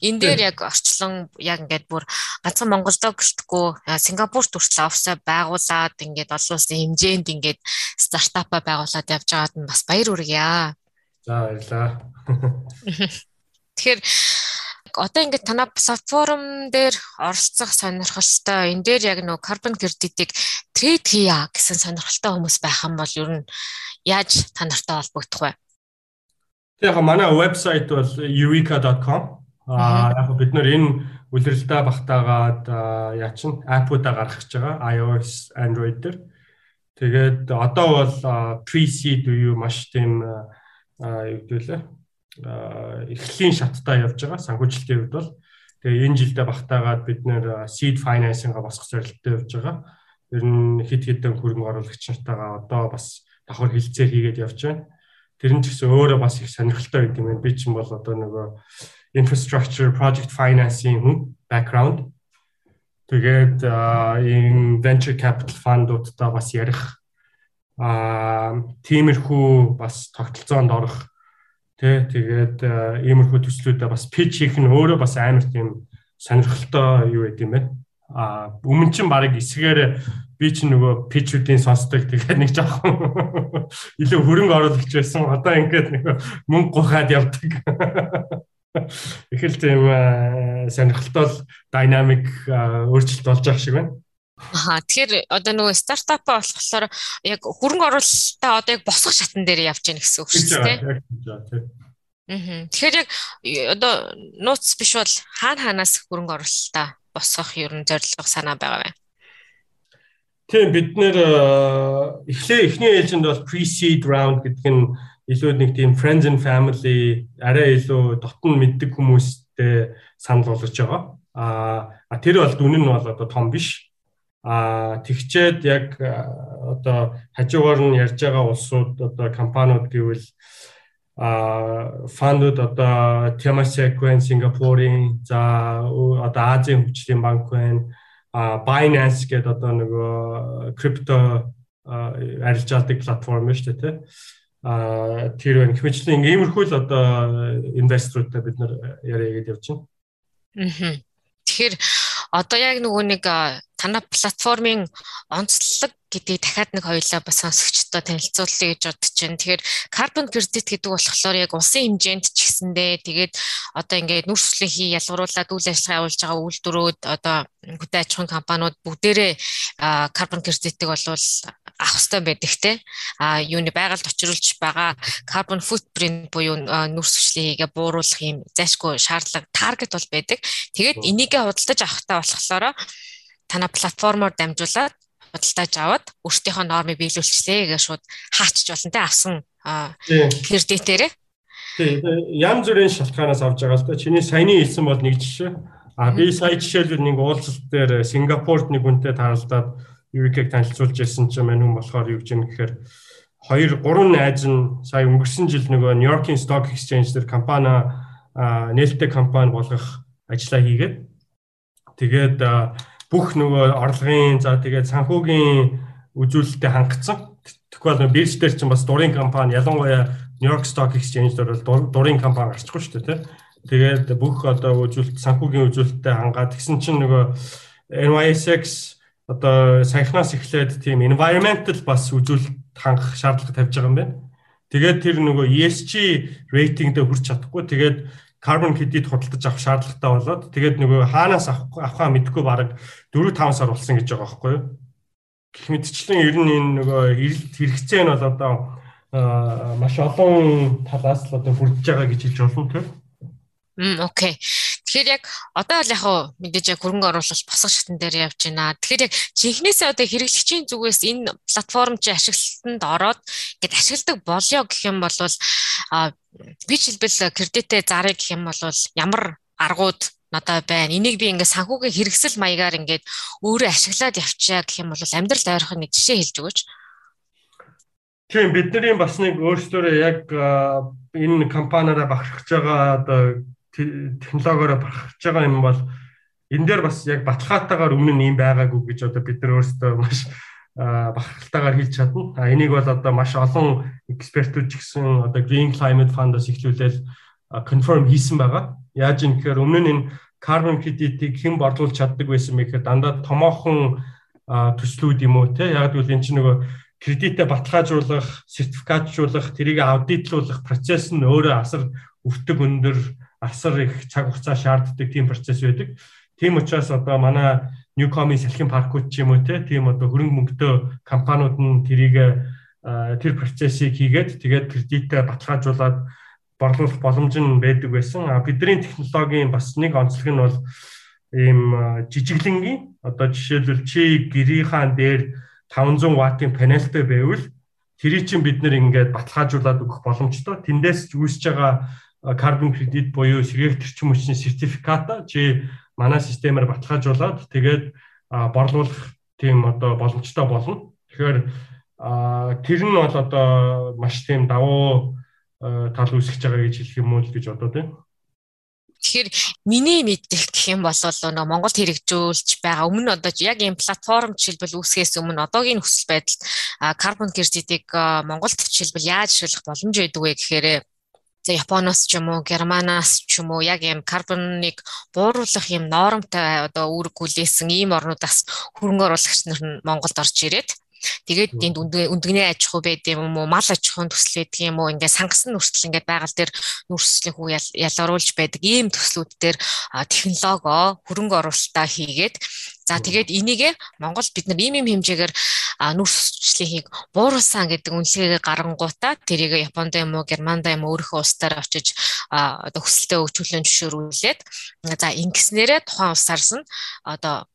Энэ дээр яг орчлон яг ингээд бүр ганцхан Монголдо гэлтггүй Сингапурт хүртэл офсаа байгуулад ингээд олон улсын хэмжээнд ингээд стартапа байгуулад явж байгаад нь бас баяр хүргье. За баярлаа. Тэгэхээр одоо ингээд танаа платформ дээр оролцох сонирхолтой энэ дээр яг нөгөө carbon credit-ийг трейд хийя гэсэн сонирхолтой хүмүүс байх юм бол ер нь яаж та нартай холбогдох вэ? Яг манай вебсайт бол eureka.com. Аа яг бид нэр энэ үлрэлтээ багтаагаад яа чин аппуудаа гаргаж байгаа iOS, Android дээр. Тэгээд одоо бол pre-seed буюу маш тийм юу гэдэлээ эхлэлийн шаттай явж байгаа санхүүжилтийн хувьд бол тэгээ энэ жилдээ багтаагаад бид нэр seed financing-а босгох зорилттой явж байгаа. Ер нь хэд хэдэн хөрөнгө оруулагч нартайгаа одоо бас давхар хилцээ хийгээд явж байна тэр нь ч гэсэн өөрөө бас их сонирхолтой байт юм байна. Би ч юм бол одоо нөгөө infrastructure project financing хүн background. Тэгээд энэ venture capital fund-уудтай бас ярих аа тиймэрхүү бас тогтолцоонд орох тий тэгээд иймэрхүү төслүүдээ бас pitch хийх нь өөрөө бас амар тийм сонирхолтой юу байт юм байна. А өмнө чинь баг эсгээр би ч нөгөө пичүүдийн сонсдог тэгээд нэг жоохон илүү хөрөнгө оруулагч байсан. Одоо ингээд нэг мөнгө гухаад явдаг. Их л тийм сонирхолтой динамик өөрчлөлт болж байгаа шиг байна. Аа тэгэхээр одоо нөгөө стартап болохоор яг хөрөнгө оруулалтаа одоо яг босгох шатн дээр явж гэнэ гэсэн үг шүү дээ. Аа. Тэгэхээр яг одоо нууц биш бол хаана хаанаас хөрөнгө оруулалтаа босгох ер нь зорилго санаа байгаа вэ? Тийм бид нэр эхлээ эхний ээлжинд бол pre-seed round гэдэг нь илүү нэг тийм friends and family арай илүү дотн мэддэг хүмүүстэй санал болгож байгаа. А тэр бол дүн нь бол одоо том биш. А тэгчээд яг одоо хажуугаар нь ярьж байгаа улсууд одоо компаниуд гэвэл а фандууд одоо Temasek Сингапурын, за одоо Азийн хөгжлийн банк байна, Binance гэдэг одоо нөгөө крипто арилжаалдаг платформ шүү дээ тий. А тэр байна. Хэмжлэн иймэрхүү л одоо инвесторуудтай бид нар яриа гээд явж байна. Тэгэхээр одоо яг нөгөө нэг танай платформын онцлог гэдгийг дахиад нэг хоёлаа бас сонсогчдод танилцуулъя гэж бодож байна. Тэгэхээр carbon credit гэдэг болохоор яг улсын хэмжээнд ч гэсэндээ тэгээд одоо ингээд нүүрсвлийн хий ялгаруулад үйл ажиллагаа явуулж байгаа үйлдвэрүүд одоо хөдөө аж ахуйн компаниуд бүгдээрээ carbon credit-ийг болвол авах хэрэгтэй байдаг те а юуны байгальд очируулж байгаа carbon footprint буюу нүүрсвлийн хийгээ бууруулах юм зайшгүй шаардлага таргет бол байдаг. Тэгээд энийгээ худалдаж авахтаа болохоор танай платформоор дамжуулаад худалдааж аваад өөртөөхөө нормыг биелүүлчихлээ гэж шууд хаачж болно те авсан кредитээрээ. Тийм янз бүрийн шалтгаанаас авж байгаа л да. Чиний саяны хэлсэн бол нэг жишээ. А би сая жишээлбэл нэг уулзалт дээр Сингапурт нэг хүнтэй таалдаад Eureka-г танилцуулж ирсэн чинь мань хүн болохоор юу гэж юм гэхээр хоёр гурван найз нь сая өнгөрсөн жил нөгөө Нью-Йоркийн Stock Exchange дээр компани нээлттэй компани болгох ажиллаа хийгээд тэгээд бүх нөгөө орлогын за тэгээд санхүүгийн үзүүлэлтэд хангацсан. Тэгвэл бирж дээр чинь бас дурын компани ялангуяа New York Stock Exchange дээр бол дурын компани гарчихгүй шүү дээ тий. Тэгээд бүх одоо үзүүлэлт санхүүгийн үзүүлэлтэд хангаад тэгсэн чинь нөгөө NYSX одоо саяхнаас эхлээд тийм environmental бас үзүүлэлт хангах шаардлага тавьж байгаа юм байна. Тэгээд тэр нөгөө ESG рейтингдээ хүрч чадахгүй. Тэгээд carbon credit худалдаж авах шаардлагатай болоод тэгээд нөгөө хаанаас авах авахаа мэдэхгүй бараг 4 5 сар болсон гэж байгаа байхгүй юу? Гэх мэтчлэн ер нь энэ нөгөө хэрэгцээ нь бол одоо маш олон талаас л одоо хүрдэж байгаа гэж хэлж болно тийм. Мм окей. Тэгэхээр яг одоо л яг мэдээж яг хөрөнгө оруулалт босго шатн дээр явж байна. Тэгэхээр яг жинхнээсээ одоо хэрэглэгчийн зүгээс энэ платформ чи ашиглалтанд ороод ингээд ашигладаг болёо гэх юм бол би жишээлбэл кредитээ зарыг гэх юм бол ямар аргууд надад байна. Энийг би ингээд санхүүгийн хэрэгсэл маягаар ингээд өөрөө ашиглаад явчаа гэх юм бол амьдрал ойрхон нэг жишээ хэлж өгөөч. Тийм бидний бас нэг өөрсдөө яг энэ компаниараа багшиж байгаа одоо технологиороо барахж байгаа юм бол энэ дээр бас яг баталгаатаагаар өмнө нь юм байгаагүй гэж одоо бид нар өөрсдөө маш бахархалтайгаар хэлж чадна. А энийг бол одоо маш олон экспертүүд ч гэсэн одоо Green Climate Fund-аас эхлүүлээд confirm хийсэн байгаа. Яаж юм гэхээр өмнө нь энэ carbon credit-ийг хэн борлуулж чаддаг байсан бэ гэхээр дандаа томоохон төслүүд юм уу те яг гэвэл эн чинь нөгөө кредитэ баталгаажуулах, сертификатжуулах, тэрийг аудитлуулах процесс нь өөрөө асар өвтөг өндөр асар их цаг хугацаа шаарддаг тийм процесс байдаг. Тийм учраас одоо манай Newcom-ийн салхин паркууд ч юм уу тийм одоо хөрөнгө мөнгөтэй компаниуд нь тэрийг тэр процессыг хийгээд тэгээд кредитээ баталгаажуулаад борлуулах боломж нь байдаг байсан. А бидний технологийн бас нэг онцлог нь бол ийм жижиглэнгийн одоо жишээлбэл чи гэрийн дээр 500 ваттын панелтай байвал тэрийг чинь бид нэр ингээд баталгаажуулаад өгөх боломжтой. Тэндээс үүсэж байгаа carbon credit буюу сэргээх төрчин хүчний сертификата чи манай системээр баталгаажуулаад тэгээд борлуулах тийм одоо боломжтой болно. Тэгэхээр тэр нь бол одоо маш тийм давуу тал үүсгэж байгаа гэж хэлэх юм уу гэж бодоод байна. Тэгэхээр миний мэдээлэл гэх юм бол нөгөө Монголд хэрэгжүүлж байгаа өмнө одоо яг ийм платформ жишээлбэл үүсгээс өмнө одоогийн нөхцөл байдалд карбон кредитийг Монголд жишээлбэл яаж ашиглах боломж байдаг вэ гэхээр за Японоос ч юм уу Германаас ч юм уу яг юм карбоныг бууруулах юм нормтой одоо үүрэг хүлээсэн ийм орнуудаас хөрөнгө оруулагч нар нь Монголд орж ирээд Тэгээд энд үндгний аж ахуй байд юм уу, мал аж ахуйн төсөл байдаг юм уу, ингээд сангасан нүртэл ингээд байгаль дээр нүрслийн хүү ялгаруулж байдаг. Ийм төслүүд дээр технологи хөрөнгө оруулалтаа хийгээд За тэгээд энийгээ Монгол бид нар ийм ийм хэмжээгээр нүрсчлэхийг бууруулсан гэдэг үнэлгээ гарангуудаа тэрийг Японд юм уу Германд юм уу өөрийнхөө улсаар очиж одоо хүсэлтэд өгчүүлэн зөвшөөрүүлээд за ингэснээрээ тухайн улсаарс нь одоо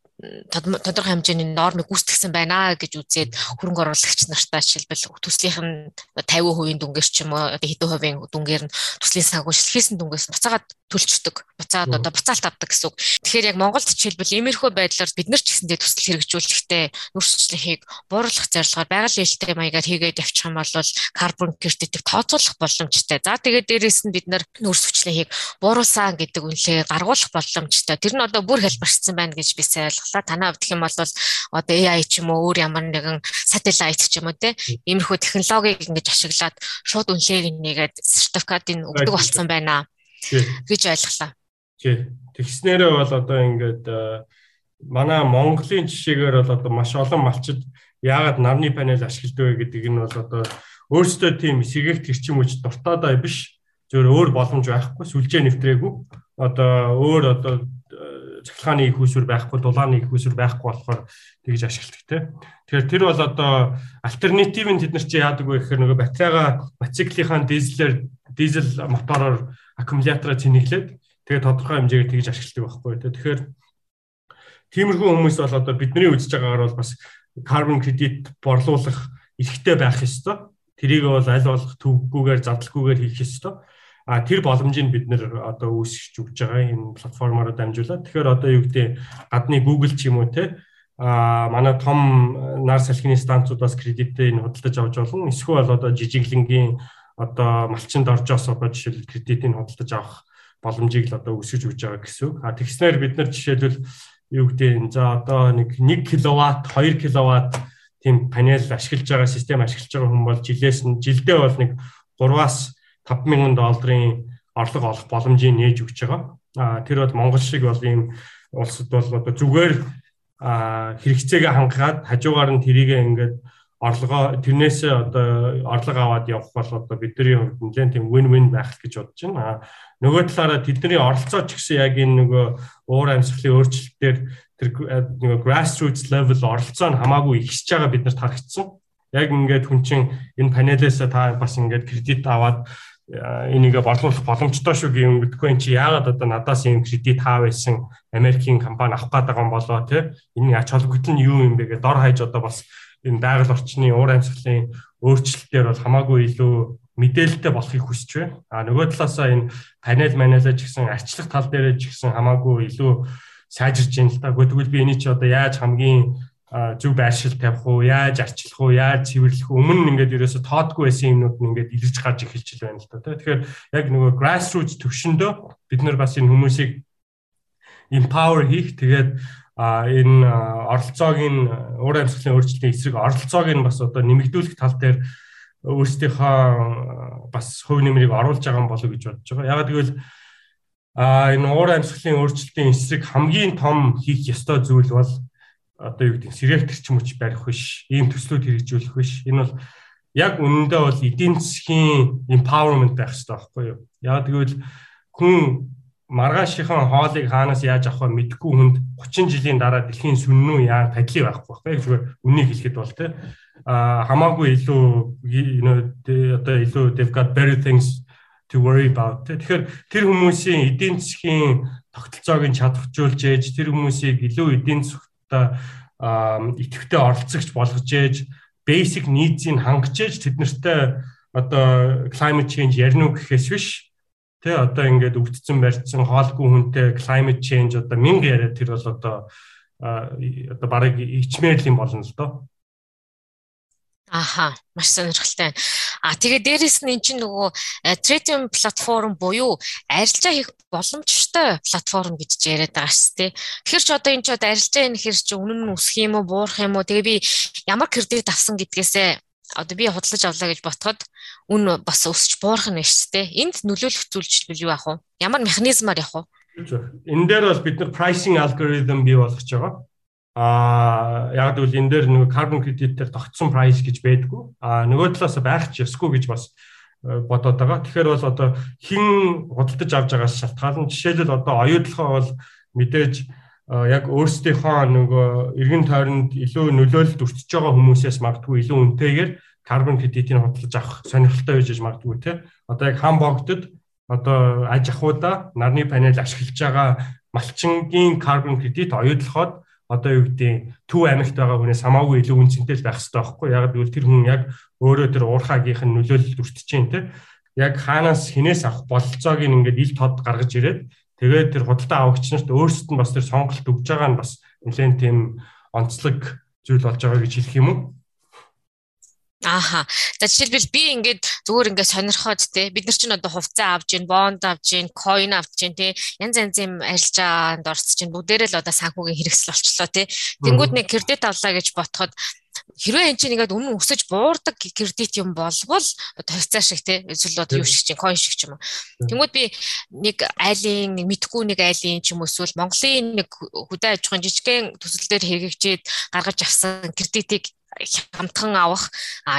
тодорхой хэмжээний нормыг гүйцэтгэсэн байна гэж үзээд хөрөнгө оруулагч нартаа жишээлбэл төслийнх нь 50% дүнгээр ч юм уу хэдэн хувийн дүнгээр нь төслийн санхүүжилтээс дүнгээс буцаагаад төлчдөг. Буцаад одоо буцаалт авдаг гэсэн үг. Тэгэхээр яг Монголд жишээлбэл иймэрхүү байдлаар бид нар ч гэсэндээ төсөл хэрэгжүүлэхдээ нүрсчлэхийг бууруулах зорилгоор байгаль ээлтэй маягаар хийгээд явчих юм бол карбон кредитийг тооцоолох боломжтой. За тэгээд дээрэс нь бид нар нүрс хүчлэхийг бууруулсан гэдэг үнэлгээ гаргуулах боломжтой. Тэр нь одоо бүр хэлбэрчсэн байна гэж би сайн ойлголоо. Танай хувьд юм бол одоо AI ч юм уу өөр ямар нэгэн сателлайт ч юм уу те иймэрхүү технологиг ингэж ашиглаад шууд үнэлгээг нэгээд сертификатыг өгдөг болсон байна гэж ойлголоо. Тий. Тэгснээрээ бол одоо ингээд э, манай Монголын жишээгээр бол одоо маш олон малчид яагаад нарны панел ашигладаг вэ гэдэг нь бол одоо өөрсдөө тийм сэргээх төрчим үж дуртай даа биш зөвөр өөр боломж байхгүй сүлжээ нэвтрээгүй одоо өөр одоо цахилгааны их усүр байхгүй дулааны их усүр байхгүй болохоор тэгж ашигладаг те. Тэгэхээр тэр бол одоо альтернатив нь тэд нар чи яадаг вэ гэхээр нөгөө батарейга мотоциклийнхаа дизелээр дизель мотороор аккумулятороо цэнэглээд тэгээ тодорхой хэмжээгээр тэгж ашигладаг байхгүй тий. Тэгэхээр тиймэрхүү хүмүүс бол одоо бидний үзэж байгаагаар бол бас carbon credit борлуулах эрхтэй байх ёстой. Тэрийг бол аль болох төвггүйгээр задлахгүйгээр хийх ёстой. А тэр боломжийг бид нэр одоо үүсгэж өгч байгаа энэ платформоор дамжуулаад. Тэгэхээр одоо юу гэдэг гадны Google ч юм уу те а манай том нар салхины станцуудаас кредиттэй энэ худалдаж авч болно. Эсвэл одоо жижиглэнгийн одоо малчинд оржоос одоо жишээл кредитийг худалдаж авах боломжийг л одоо өсгөж өгч байгаа гэсэн үг. А тэгснээр бид нар жишээлбэл юу гэдэг за одоо нэг 1 кВт 2 кВт тийм панел ашиглаж байгаа систем ашиглаж байгаа хүн бол жилээс нь жилдээ бол нэг 3-аас 5000 долларын орлого олох боломжийг нээж өгч байгаа. А тэр бол Монгол шиг бол ийм улсад бол одоо зүгээр хэрэгцээгээ хангахад хажуугаар нь тэрийгээ ингээд орлогоо тэрнээсээ одоо орлого аваад явах бол одоо бидний хувьд нэлээд тийм win win байх гэж бодож байна. Нөгөө талаараа тэдний оролцоо ч гэсэн яг энэ нөгөө уур амьсгалын өөрчлөлтөөр тэр нөгөө grassroots level оролцоо нь хамаагүй ихсэж байгаа бид нарт харагдсан. Яг ингээд хүн чинь энэ панелээс та бас ингээд кредит аваад энийг борлуулах боломжтой шүү гэм биткойн чи яагаад одоо надаас ийм кредит хаа байсан Америкийн компани авах гээд байгаа юм болоо те энэ ач холбогдол нь юу юм бэ гэдэг дор хаяж одоо бас энэ байгаль орчны уур амьсгалын өөрчлөлтөөр бол хамаагүй илүү мэдээлэлтэй болохыг хүсэж байна. А нөгөө талаасаа энэ панел манелаж гэсэн арчлах тал дээр ч гэсэн хамаагүй илүү сайжирж байна л та. Тэгвэл би энийг чи одоо яаж хамгийн зөв байршил тавих уу, яаж арчлах уу, яаж цэвэрлэх үү? Өмнө нь ингээд ерөөсө тоодгүй байсан юмнууд нь ингээд илэрч гарч эхэлж байна л та. Тэгэхээр яг нөгөө grassroots төвшөндөө бид нар бас энэ хүмүүсийг empower хийх тэгээд а энэ оролцоогийн уур амьсгалын өөрчлөлтийн эсрэг оролцоог нь бас одоо нэмэгдүүлэх тал дээр өөрсдийнхөө бас хувь нэмрийг оруулж байгаа юм болов гэж бодож байгаа. Яг тэгвэл а энэ уур амьсгалын өөрчлөлтийн эсрэг хамгийн том хийх ёстой зүйл бол одоо юу гэдэг сэрэлтэр ч юм уу ч барих биш, ийм төслүүд хэрэгжүүлэх биш. Энэ бол яг үнэндээ бол эдийн засгийн empowerment байх хэрэгтэй байхгүй юу? Яг тэгвэл хүн маргаашийн хоолыг хаанаас яаж авах вэ мэдэхгүй хүнд 30 жилийн дараа дэлхийн сүннүү яа тадлий байхгүй байхгүй зүгээр үнийг хэлэхэд бол тэ а хамаагүй илүү одоо илүү they've got better things to worry about тэгэхээр тэр хүмүүсийн эдийн засгийн тогтолцоог нь чадваржуулж ээж тэр хүмүүсийг илүү эдийн засгт идэвхтэй оролцогч болгож ээж basic needs-ийг хангаж ээж тэд нартай одоо climate change ярина уу гэхээс биш Тэ одоо ингээд өвдсөн барьцсан хоолгүй хүнтэй climate change одоо мянга яриа тэр бол одоо одоо барыг ичмээр юм болно л доо. Аха, маш сонирхолтой. А тэгээ дээрэс нь эн чинь нөгөө Tritium платформ буюу арилжаа хийх боломжтой платформ гэж яриад байгаа шүү дээ. Тэгэхээр ч одоо энэ ч одоо арилжаа энэ хэр чи үнэн нь өсөх юм уу, буурах юм уу? Тэгээ би ямар кредит авсан гэдгээсээ одоо би худалдаж авлаа гэж ботход үн бас өсч буурах нь шүү дээ. Энд нөлөөлөх зүйлчлбэл юу яах вэ? Ямар механизмаар явах вэ? Энэ дээр бол бид нар pricing algorithm бий болгож байгаа. Аа яг л энэ дээр нөгөө carbon credit дээр тогтсон price гэж байдгүй. Аа нөгөө талаас байх ч ёсгүй гэж бас э, бодоод байгаа. Тэгэхээр бол одоо хэн худалдаж авч байгаас шалтгаална. Жишээлбэл одоо оюутлахаа бол мэдээж яг өөрсдийнхөө нөгөө эргэн тойронд илүү нөлөөлөлт өртөж байгаа хүмүүсээс магадгүй илүү үнэтэйгээр карбон кредитийг худалдаж авах сонирхолтой байж магадгүй те. Одоо яг хам богдод одоо аж ахуйда нарны панел ашиглаж байгаа малчингийн карбон кредит оюутлаход одоо юу гэдэг төв амьд байгаа хүнээс хамаагүй илүү үнцэнтэй л байх хэрэгтэй байхгүй яг гэвэл тэр хүн яг өөрөө тэр уурхаагийнх нь нөлөөлөлт өртөж чинь те яг хаанаас хинээс авах бололцоог ингээд ил тод гаргаж ирээд Тэгээд тэр худалдаа авагч нарт өөрсдөд нь бас тэр сонголт өгж байгаа нь бас нэлээд тийм онцлог зүйл болж байгаа гэж хэлэх юм уу? Ааха. За жишээлбэл би ингээд зүгээр ингээд сонирхоод те бид нар чинь одоо хувцас авж гин, бонд авж гин, coin авч гин те янз янзын арилжаанд орцож гин бүгдээрээ л одоо санхүүгийн хэрэгсэл болчлоо те. Тэнгүүд нэг кредит авлаа гэж ботход хэрвээ энэ чинь ингээд үнэн өсөж буурдаг кредит юм болвол тавцаа шиг те эсвэл одоо юу шиг чинь coin шиг ч юм уу. Тэнгүүд би нэг айлын нэг мэдхгүй нэг айлын ч юм эсвэл Монголын нэг хөдөө аж ахуйн жижигхэн төсөл дээр хэрэгжээд гаргаж авсан кредитийг хамтхан авах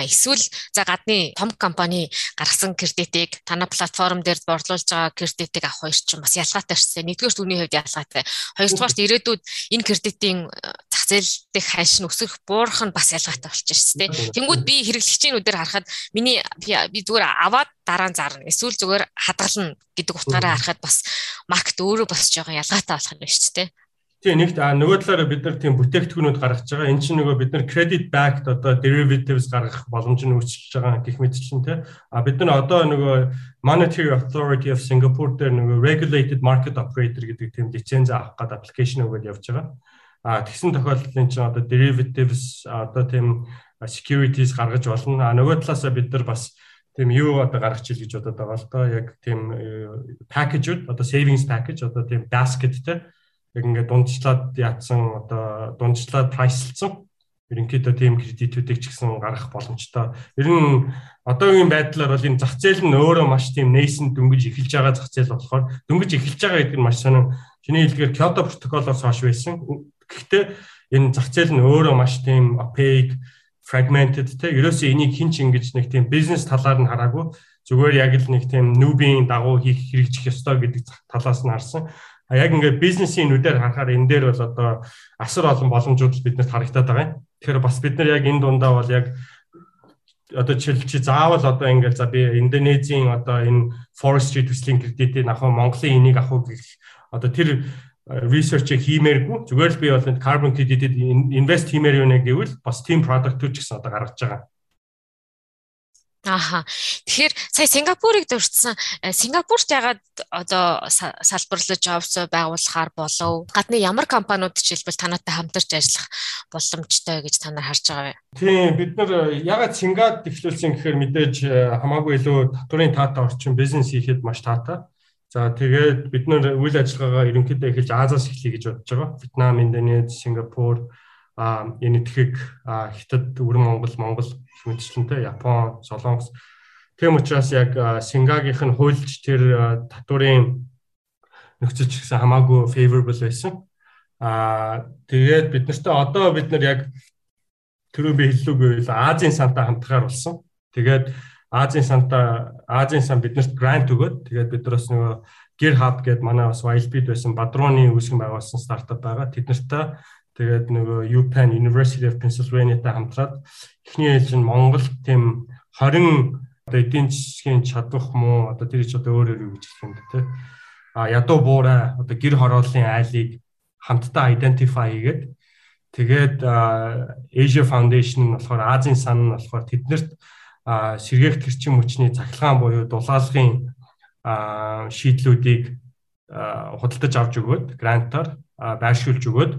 эсвэл за гадны том компани гаргасан кредитийг танай платформ дээр борлуулж байгаа кредитийг авах хоёр чинь бас ялгаатай шээ. Нэгдүгээр түүний хувьд ялгаатай. Хоёрдугаарт ирээдүйд энэ кредитийн э, зах зээл дэх ханш нь өсөх буурах нь бас ялгаатай болчих шээ. Тэнгүүд би хэрэглэгчийн үдээр харахад миний би зүгээр аваад дараа нь зарна. Эсвэл зүгээр хадгална гэдэг утгаараа харахад бас маркет өөрөө босч байгаа ялгаатай болох юм байна шүү дээ. Тийм нэгт нөгөө талаараа бид нар тийм бүтээгдэхүүнүүд гаргаж байгаа. Энд чинь нөгөө бид нар credit backed одоо derivatives гаргах боломж нь үүсэж байгаа гэх мэтчлэн тий. А бид нар одоо нөгөө Monetary Authority of Singapore дээр нөгөө regulated market operator гэдэг тийм лиценз авах гэдэг аппликейшн өгөөд явж байгаа. А тэгсэн тохиолдолд энэ чинь одоо derivatives одоо тийм securities гаргаж болно. А нөгөө талаасаа бид нар бас тийм юу одоо гаргаж ил гэж бодоод байгаа л доо яг тийм package-уд одоо savings package одоо тийм basket те яг ингээд дундчлаад яатсан одоо дундчлаад прайслцсан ерөнхийдөө тийм кредитүүдийг ч гэсэн гаргах боломжтой. Ер нь одоогийн байдлаар бол энэ зах зээл нь өөрөө маш тийм нээсэн дөнгөж эхэлж байгаа зах зээл болохоор дөнгөж эхэлж байгаа гэдэг нь маш сонин. Чиний хэлдгээр Kyoto протоколоос хойш байсан. Гэхдээ энэ зах зээл нь өөрөө маш тийм opaque fragmented те ерөөсөө энийг хин ч ингэж нэг тийм бизнес талаар нь хараагүй зүгээр яг л нэг тийм нүүбийн дагуу хийх хэрэгжих ёстой гэдэг талаас нь харсан. А яг ингээд бизнесийн нүдээр харахаар энэ дээр бол одоо асар олон боломжууд биднэрт харагдаад байгаа юм. Тэгэхээр бас бид нар яг энэ дундаа бол яг одоо чил чи заавал одоо ингээд за би Индонезийн одоо энэ forestry төслийн кредитийг авах Монголын энийг авах гэх одоо тэр research-ыг хиймээргүй зүгээр л би бол carbon credit-д invest хиймээр юунэ гэвэл бас team product-ууд ч гэсэн одоо гаргаж байгаа. Аха. Тэгэхээр сая Сингапурыг дурдсан. Э, Сингапурт ягаад одоо салбарлаж офс байгуулахаар болов? Гадны ямар компаниуд жишээлбэл танаатай хамтарч ажиллах боломжтой гэж та нар харж байгаа вэ? Тийм, бид нар э, ягаад Сингад эхлүүлсэн гэхээр мэдээж э, хамаагүй илүү татврын таатай орчин бизнес хийхэд маш таатай. За тэгээд бид нар үйл ажиллагаагаа ерөнхийдөө эхэлж Азиас эхлэе гэж бодож байгаа. Вьетнам, Индонез, Сингапур, энэ тэхэг Хятад, Өвөр Монгол, Монгол мэдчлэнтэй Япон, Солонгос. Тийм учраас яг Сингагийнх нь хуульч тэр татврын нөхцөл ч гэсэн хамаагүй favorable байсан. Аа тэгээд бид нартай одоо бид нар яг түрүү би хэллүүгүй Азийн санта хамтгаар болсон. Тэгээд Азийн санта Азийн сан биднэрт грант өгөөд тэгээд бид нар бас нөгөө GitHub гэдэг манай бас Wildbeat байсан Бадрууны үүсгэн байгуулсан стартап байгаа. Тэд нартай тэгээд нөгөө UPenn University of Pennsylvania-тай хамтраад эхний ээлж нь Монгол тийм 20 одоо эдийн засгийн чадвах муу одоо тэр ч одоо өөр өөр юу гэж хэлэх юм бэ те. А ядуу буурай одоо гэр хорооллын айлыг хамтдаа identify хийгээд тэгээд Asia Foundation нь болохоор Азийн сан нь болохоор тэднэрт сэргээх төрчин хүчний цахилгаан буюу дулаалгын шийдлүүдийг худалдаж авч өгөөд грантаар байршуулж өгөөд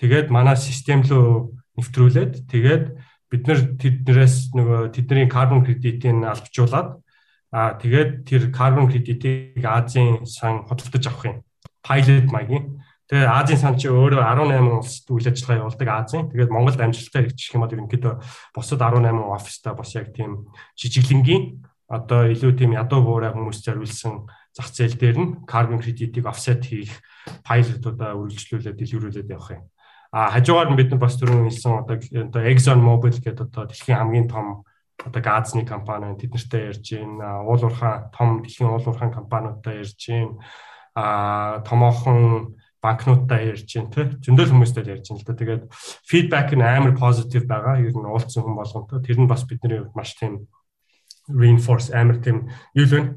тэгээд манай систем рүү нэвтрүүлээд тэгээд бид нар тэднээс нөгөө тэдний карбон кредитийг албажуулаад аа тэгээд тэр карбон кредитийг Азийн сан худалдаж авах юм. Pilot маягийн Тэгээ Азийн сан чи өөрөө 18 улсад үйл ажиллагаа явуулдаг Азийн. Тэгээд Монголд амжилттай хэрэгжих юм бол ерөнхийдөө бусад 18 офистай бас яг тийм жижиглэнгийн одоо илүү тийм ядуу буурай хүмүүс зориулсан зах зээл дээр нь carbon credit-ийг offset хийх пайлотуудаа үргэлжлүүлээд дэлгэрүүлээд явах юм. А хажуугаар нь бид нар бас түрүүн хэлсэн одоо одоо Exxon Mobil гэдэг одоо дэлхийн хамгийн том одоо газны компани тэд нартай ярьж байна. Уул уурхай том дэлхийн уул уурхай компаниудтай ярьж байна. А томоохон банкнуудтай ярьж байна тий. Зөндөл хүмүүстэй ярьж байна л да. Тэгээд фидбек нь амар позитив байгаа. Ер нь уулзсан хүн болгонтой. Тэр нь бас бидний хувьд маш тийм reinforce амар тийм юу л байна.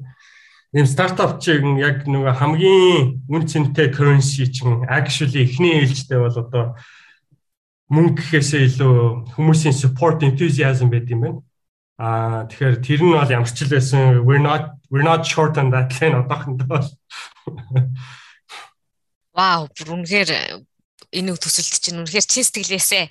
Ийм стартап чинь яг нөгөө хамгийн үн цэнтэй currency чинь actually эхний ээлжтэй бол одоо мөнгө гэхээсээ илүү хүмүүсийн support enthusiasm байт юм байна. Аа тэгэхээр тэр нь бол ямар ч л байсан we're not we're not short on that lane одоохондоо бол Вау, бүр үнэхээр энэ үг төсөлт чинь үнэхээр чин сэтгэлээсээ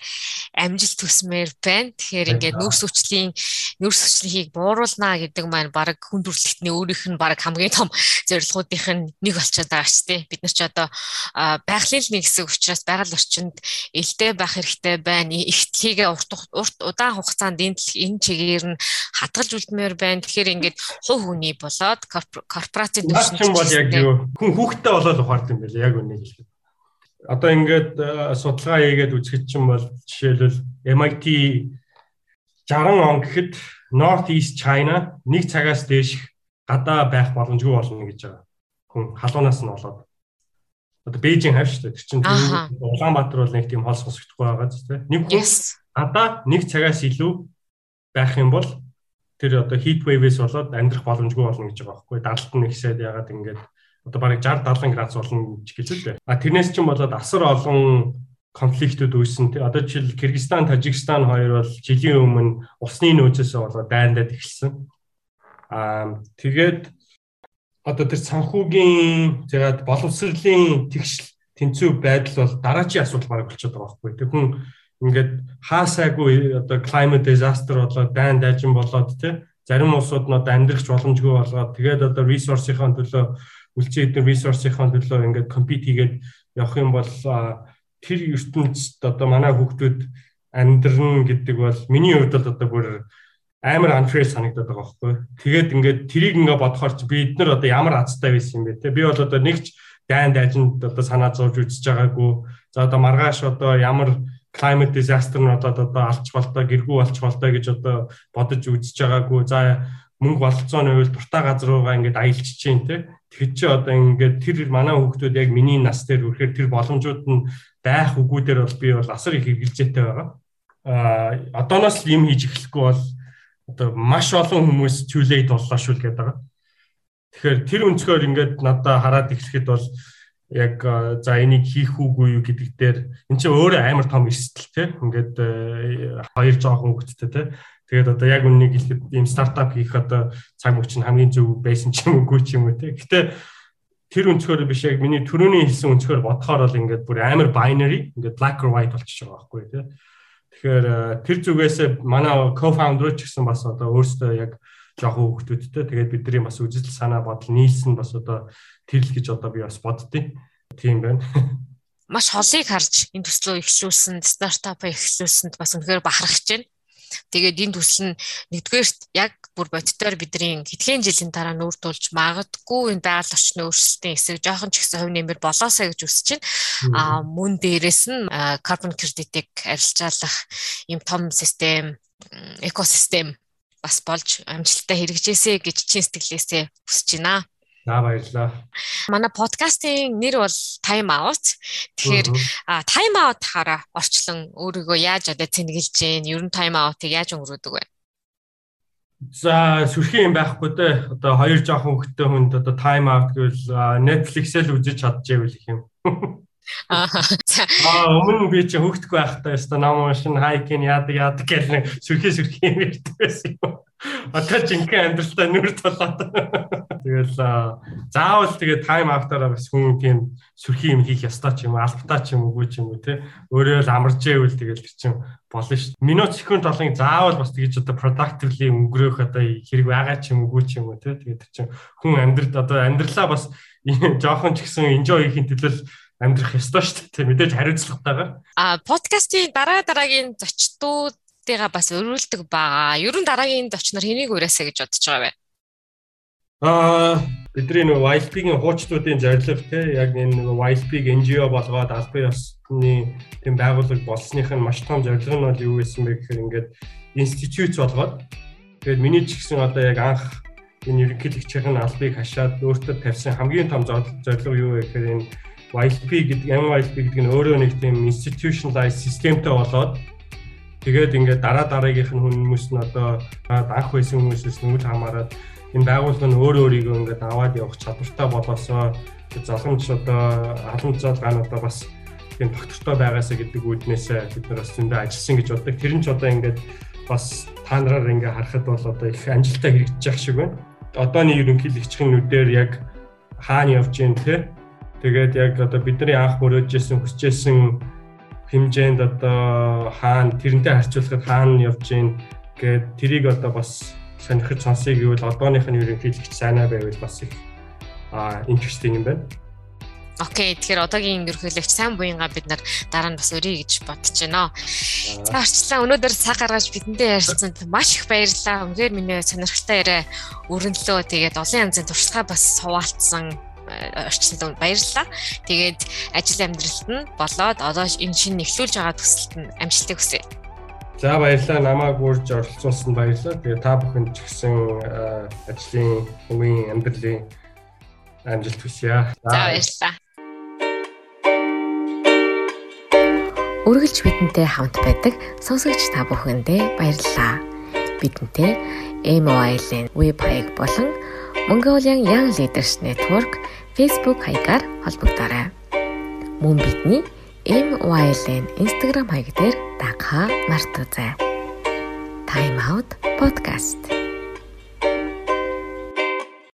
амжилт төсмээр байна. Тэгэхээр ингээд нүүрс хүчлийн нүүрс хүчлийг бууруулнаа гэдэг маань баг хүн төрөлхтний өөрийнх нь баг хамгийн том зорилгоудынх нь нэг болчиход байгаа ч тийм бид нар ч одоо байгалийн нэг хэсэг учраас байгаль орчинд элдэ байх хэрэгтэй байна. Ихтлийг урт урт удаан хугацаанд энэ энэ чигээр нь хадгалж үлдмээр байна. Тэгэхээр ингээд хувь хүний болоод корпорацийн төвшин бол яг юу хүн хүүхдтэй болоод ухаард юм байна яг үнийг хэлэхэд одоо ингээд э, судалгаа хийгээд үзэхэд чинь бол жишээлбэл MIT 60 он гэхэд North East China нэг цагаас дээш гадаа байх боломжгүй болно гэж байгаа. Хүн халуунаас нь болоод. Одоо Бээжин хав шүү дээ. Тэр чинь Улаанбаатар бол нэг тийм холс хосогдохгүй байгаа зү тэ. Нэг гадаа нэг цагаас илүү байх юм бол тэр одоо heat wave-с болоод амьдрах боломжгүй болно гэж байгаа байхгүй. Далд нь ихсээд ягаад ингээд одоо бараг 60 70 градус болно гэж хэлээ. А тэрнээс ч юм болоод асар олон конфликтүүд үүссэн. Одоо жишээл Кыргызстан, Тажикстан хоёр бол жилийн өмнө усны нөөцөөсөө болоод дайндаад эхэлсэн. Аа тэгээд одоо тэр санхүүгийн зэгаад боловсролын тэгшил тэнцүү байдал бол дараачийн асуудал баг болчиход байгаа байхгүй. Тэг хүн ингээд хаасаагүй одоо climate disaster болоод дайн дайжин болоод тий зарим улсууд нь одоо амьдрахч боломжгүй болоод тэгээд одоо resource-ийн төлөө үлцэн эдгээр resource-ийн төлөө ингээд compete хийгээд явах юм бол тэр ертөнцид одоо манай хүүхдүүд амьдрын гэдэг бол миний хувьд бол одоо бүр амар unfair санагдаад байгаа байхгүй. Тэгээд ингээд тэрийг ингээд бодохоор чи бид нар одоо ямар азтай байсан юм бэ те. Би бол одоо нэгч дайн дайжинд одоо санаа зовж үзэж байгаагүй. За одоо маргааш одоо ямар climate disaster нь одоо одоо алч болтой гэргүү алч болтой гэж одоо бодож үзэж байгаагүй. За мөнгө болцооны үед дуртай газар руугаа ингээд аялж чинь те. Тэгэхэд чи одоо ингээд тэр манай хүүхдүүд яг миний нас дээр үрэхээр тэр боломжууд нь байх үгүй дээр бол би бол асар их хэрэгжилжээтэй байгаа. А одооноос л юм хийж эхлэхгүй бол одоо маш олон хүмүүс чүлээд боллоо шүү л гэдэг байгаа. Тэгэхээр тэр өнцгөр ингээд надаа хараад эхлэхэд бол яг за энийг хийх үгүй юу гэдэг дээр эн чинь өөрөө амар том эрсдэл те ингээд э, хоёр жоохон хөвгттэй те тэгээд одоо яг үннийг хэлэхэд ийм стартап хийх одоо цаг мөч нь хамгийн зөв байсан ч юм уугүй ч юм уу те гэтээ тэр өнцгөр биш яг миний түрүүний хэлсэн өнцгөр бодохоор бол ингээд бүр амар binary ингээд black or white болчихж байгаа байхгүй те тэгэхээр э, тэр зүгээс манай co-founder ч гэсэн бас одоо өөрсдөө яг жоохон хөвгтүүдтэй тэгээд бидний бас үзэл санаа бодол нийлсэн бас одоо тэрл гэж одоо би бас боддیں۔ Тийм байна. Маш холыг харж энэ төслөө ихлүүлсэн, стартапаа ихлүүлсэнд бас үнэхээр бахархаж байна. Тэгээд энэ төсөл нь нэгдүгээрт яг бүр бодитоор бидний хэдхэн жилийн дараа нүүр тулж магадгүй энэ байгаль орчны өөрчлөлтийн эсрэг жоохон ч ихсэн хувь нэмэр болоосаа гэж үсэж байна. Аа мөн дээрэс нь carbon credit-ийг арилжаалах юм том систем, экосистем бас болж амжилттай хэрэгжээсэй гэж чин сэтгэлээсээ хүсэж байна. За баярлалаа. Манай подкастын нэр бол Time Out. Тэгэхээр Time Out хараа орчлон өөрийгөө яаж одоо цэнгэлж гин, ер нь Time Out-ыг яаж өнгөрөөдөг вэ? За сүрхийн юм байхгүй дээ. Одоо хоёр жоохон хөлтөө хүнд одоо Time Out гэвэл Netflix-эл үзэж чадчихвэл их юм. Аа өмнө би чи хөөхтгүй байхдаа өстой ном уншин хайкин яадаг яадаг гэх нэг сүрхий сүрхий юм ярьдаг байсан юм. Одоо жинхэнэ амьдралдаа нүр толоод. Тэгэл заавал тэгээ тайм автаараа бас хүн тийм сүрхий юм хийх ёстой ч юм уу, албатай ч юм уу, ч юм уу те. Өөрөө л амарч ивэл тэгэл чинь болно шүү. Минут секунд толын заавал бас тэгэж одоо productively өнгөрөөх одоо хэрэг байгаа ч юм уу, ч юм уу те. Тэгээд чинь хүн амьдрал одоо амьдралаа бас жоохон ч гэсэн enjoy хийхин төлөө амьдрах ёстой шүү дээ. Мэдээж хариуцлагатайгаар. А подкастын дараа дараагийн зочдуудыгаа бас өрүүлдэг байгаа. Ер нь дараагийн зочноор хэнийг уриасаа гэж бодож байгаа вэ? Аа бидний нэг YLP-ийн хуучдуудын зорилго те яг энэ нэг YLP-г NGO болгоод албан ёсны тийм байгууллага болсных нь маш том зорилго нь бол юу байсан бэ гэхээр ингээд институт болгоод тэгээд миний ч гэсэн одоо яг анх энэ ерөнхийлөгчийн албыг хашаад өөртөө тавьсан хамгийн том зорилго юу вэ гэхээр энэ YLP гэдэг MYLP гэдэг нь өөрөө нэг тийм institutionalized системтэй болоод тэгээд ингээд дараа дараагийнх нь хүмүүс нь одоо анх байсан хүмүүсээс нүүл хамааран энэ байгууллага нь өөрөө өөрийгөө ингээд аваад явах чадвартай болоосоо залхамж одоо халамжлал ган одоо бас тийм доктортой байгаасаа гэдэг үүднээсээ бид нар бас зөндөө ажилласан гэж боддог. Тэр нь ч одоо ингээд бас та нараар ингээ харахад бол одоо их амжилттай хэрэгжиж явах шиг байна. Одооны ерөнхийлөгчийн нүдээр яг хаана явж гин те Тэгээд яг одоо бидний анх мөрөөжсэн хүсэжсэн хэмжээнд одоо хаана тэрнтэй харьцуулахад хаана явж гин гээд тэрийг одоо бас сонирхож сонсъё гэвэл одооных нь ерөнхийлөгч сайнаа байвал бас их а interesting юм байна. Окей, тэгэхээр одоогийн ерөнхийлөгч сайн буянга бид нар дараа нь бас өрье гэж бодож байна. За орчлаа өнөөдөр цаг гаргаж бидэндээ ярьсанд маш их баярлалаа. Үнээр миний сонирхолтой яриа өрнөлөө. Тэгээд олон янзын туршлагаа бас суваалцсан орчинд баярлалаа. Тэгээд ажил амьдралд нь болоод одоо энэ шинэ нэвлүүлж байгаа төсөлд нь амжилтыг хүсье. За баярлалаа намайг үрж оролцуулсан баярлалаа. Тэгээ та бүхэнд ч гэсэн ажлын хувийн амьдралын амжилт хүсье. За баярлалаа. Үргэлж бидэнтэй хамт байдаг сонсогч та бүхэндээ баярлалаа. Бидэнтэй MOIL-ийн веб хаяг болон Mongolian Young Leaders Network Facebook хаягаар холбогдорой. Мөн бидний MYLN Instagram хаяг дээр дагахаа мартаоцай. Time Out podcast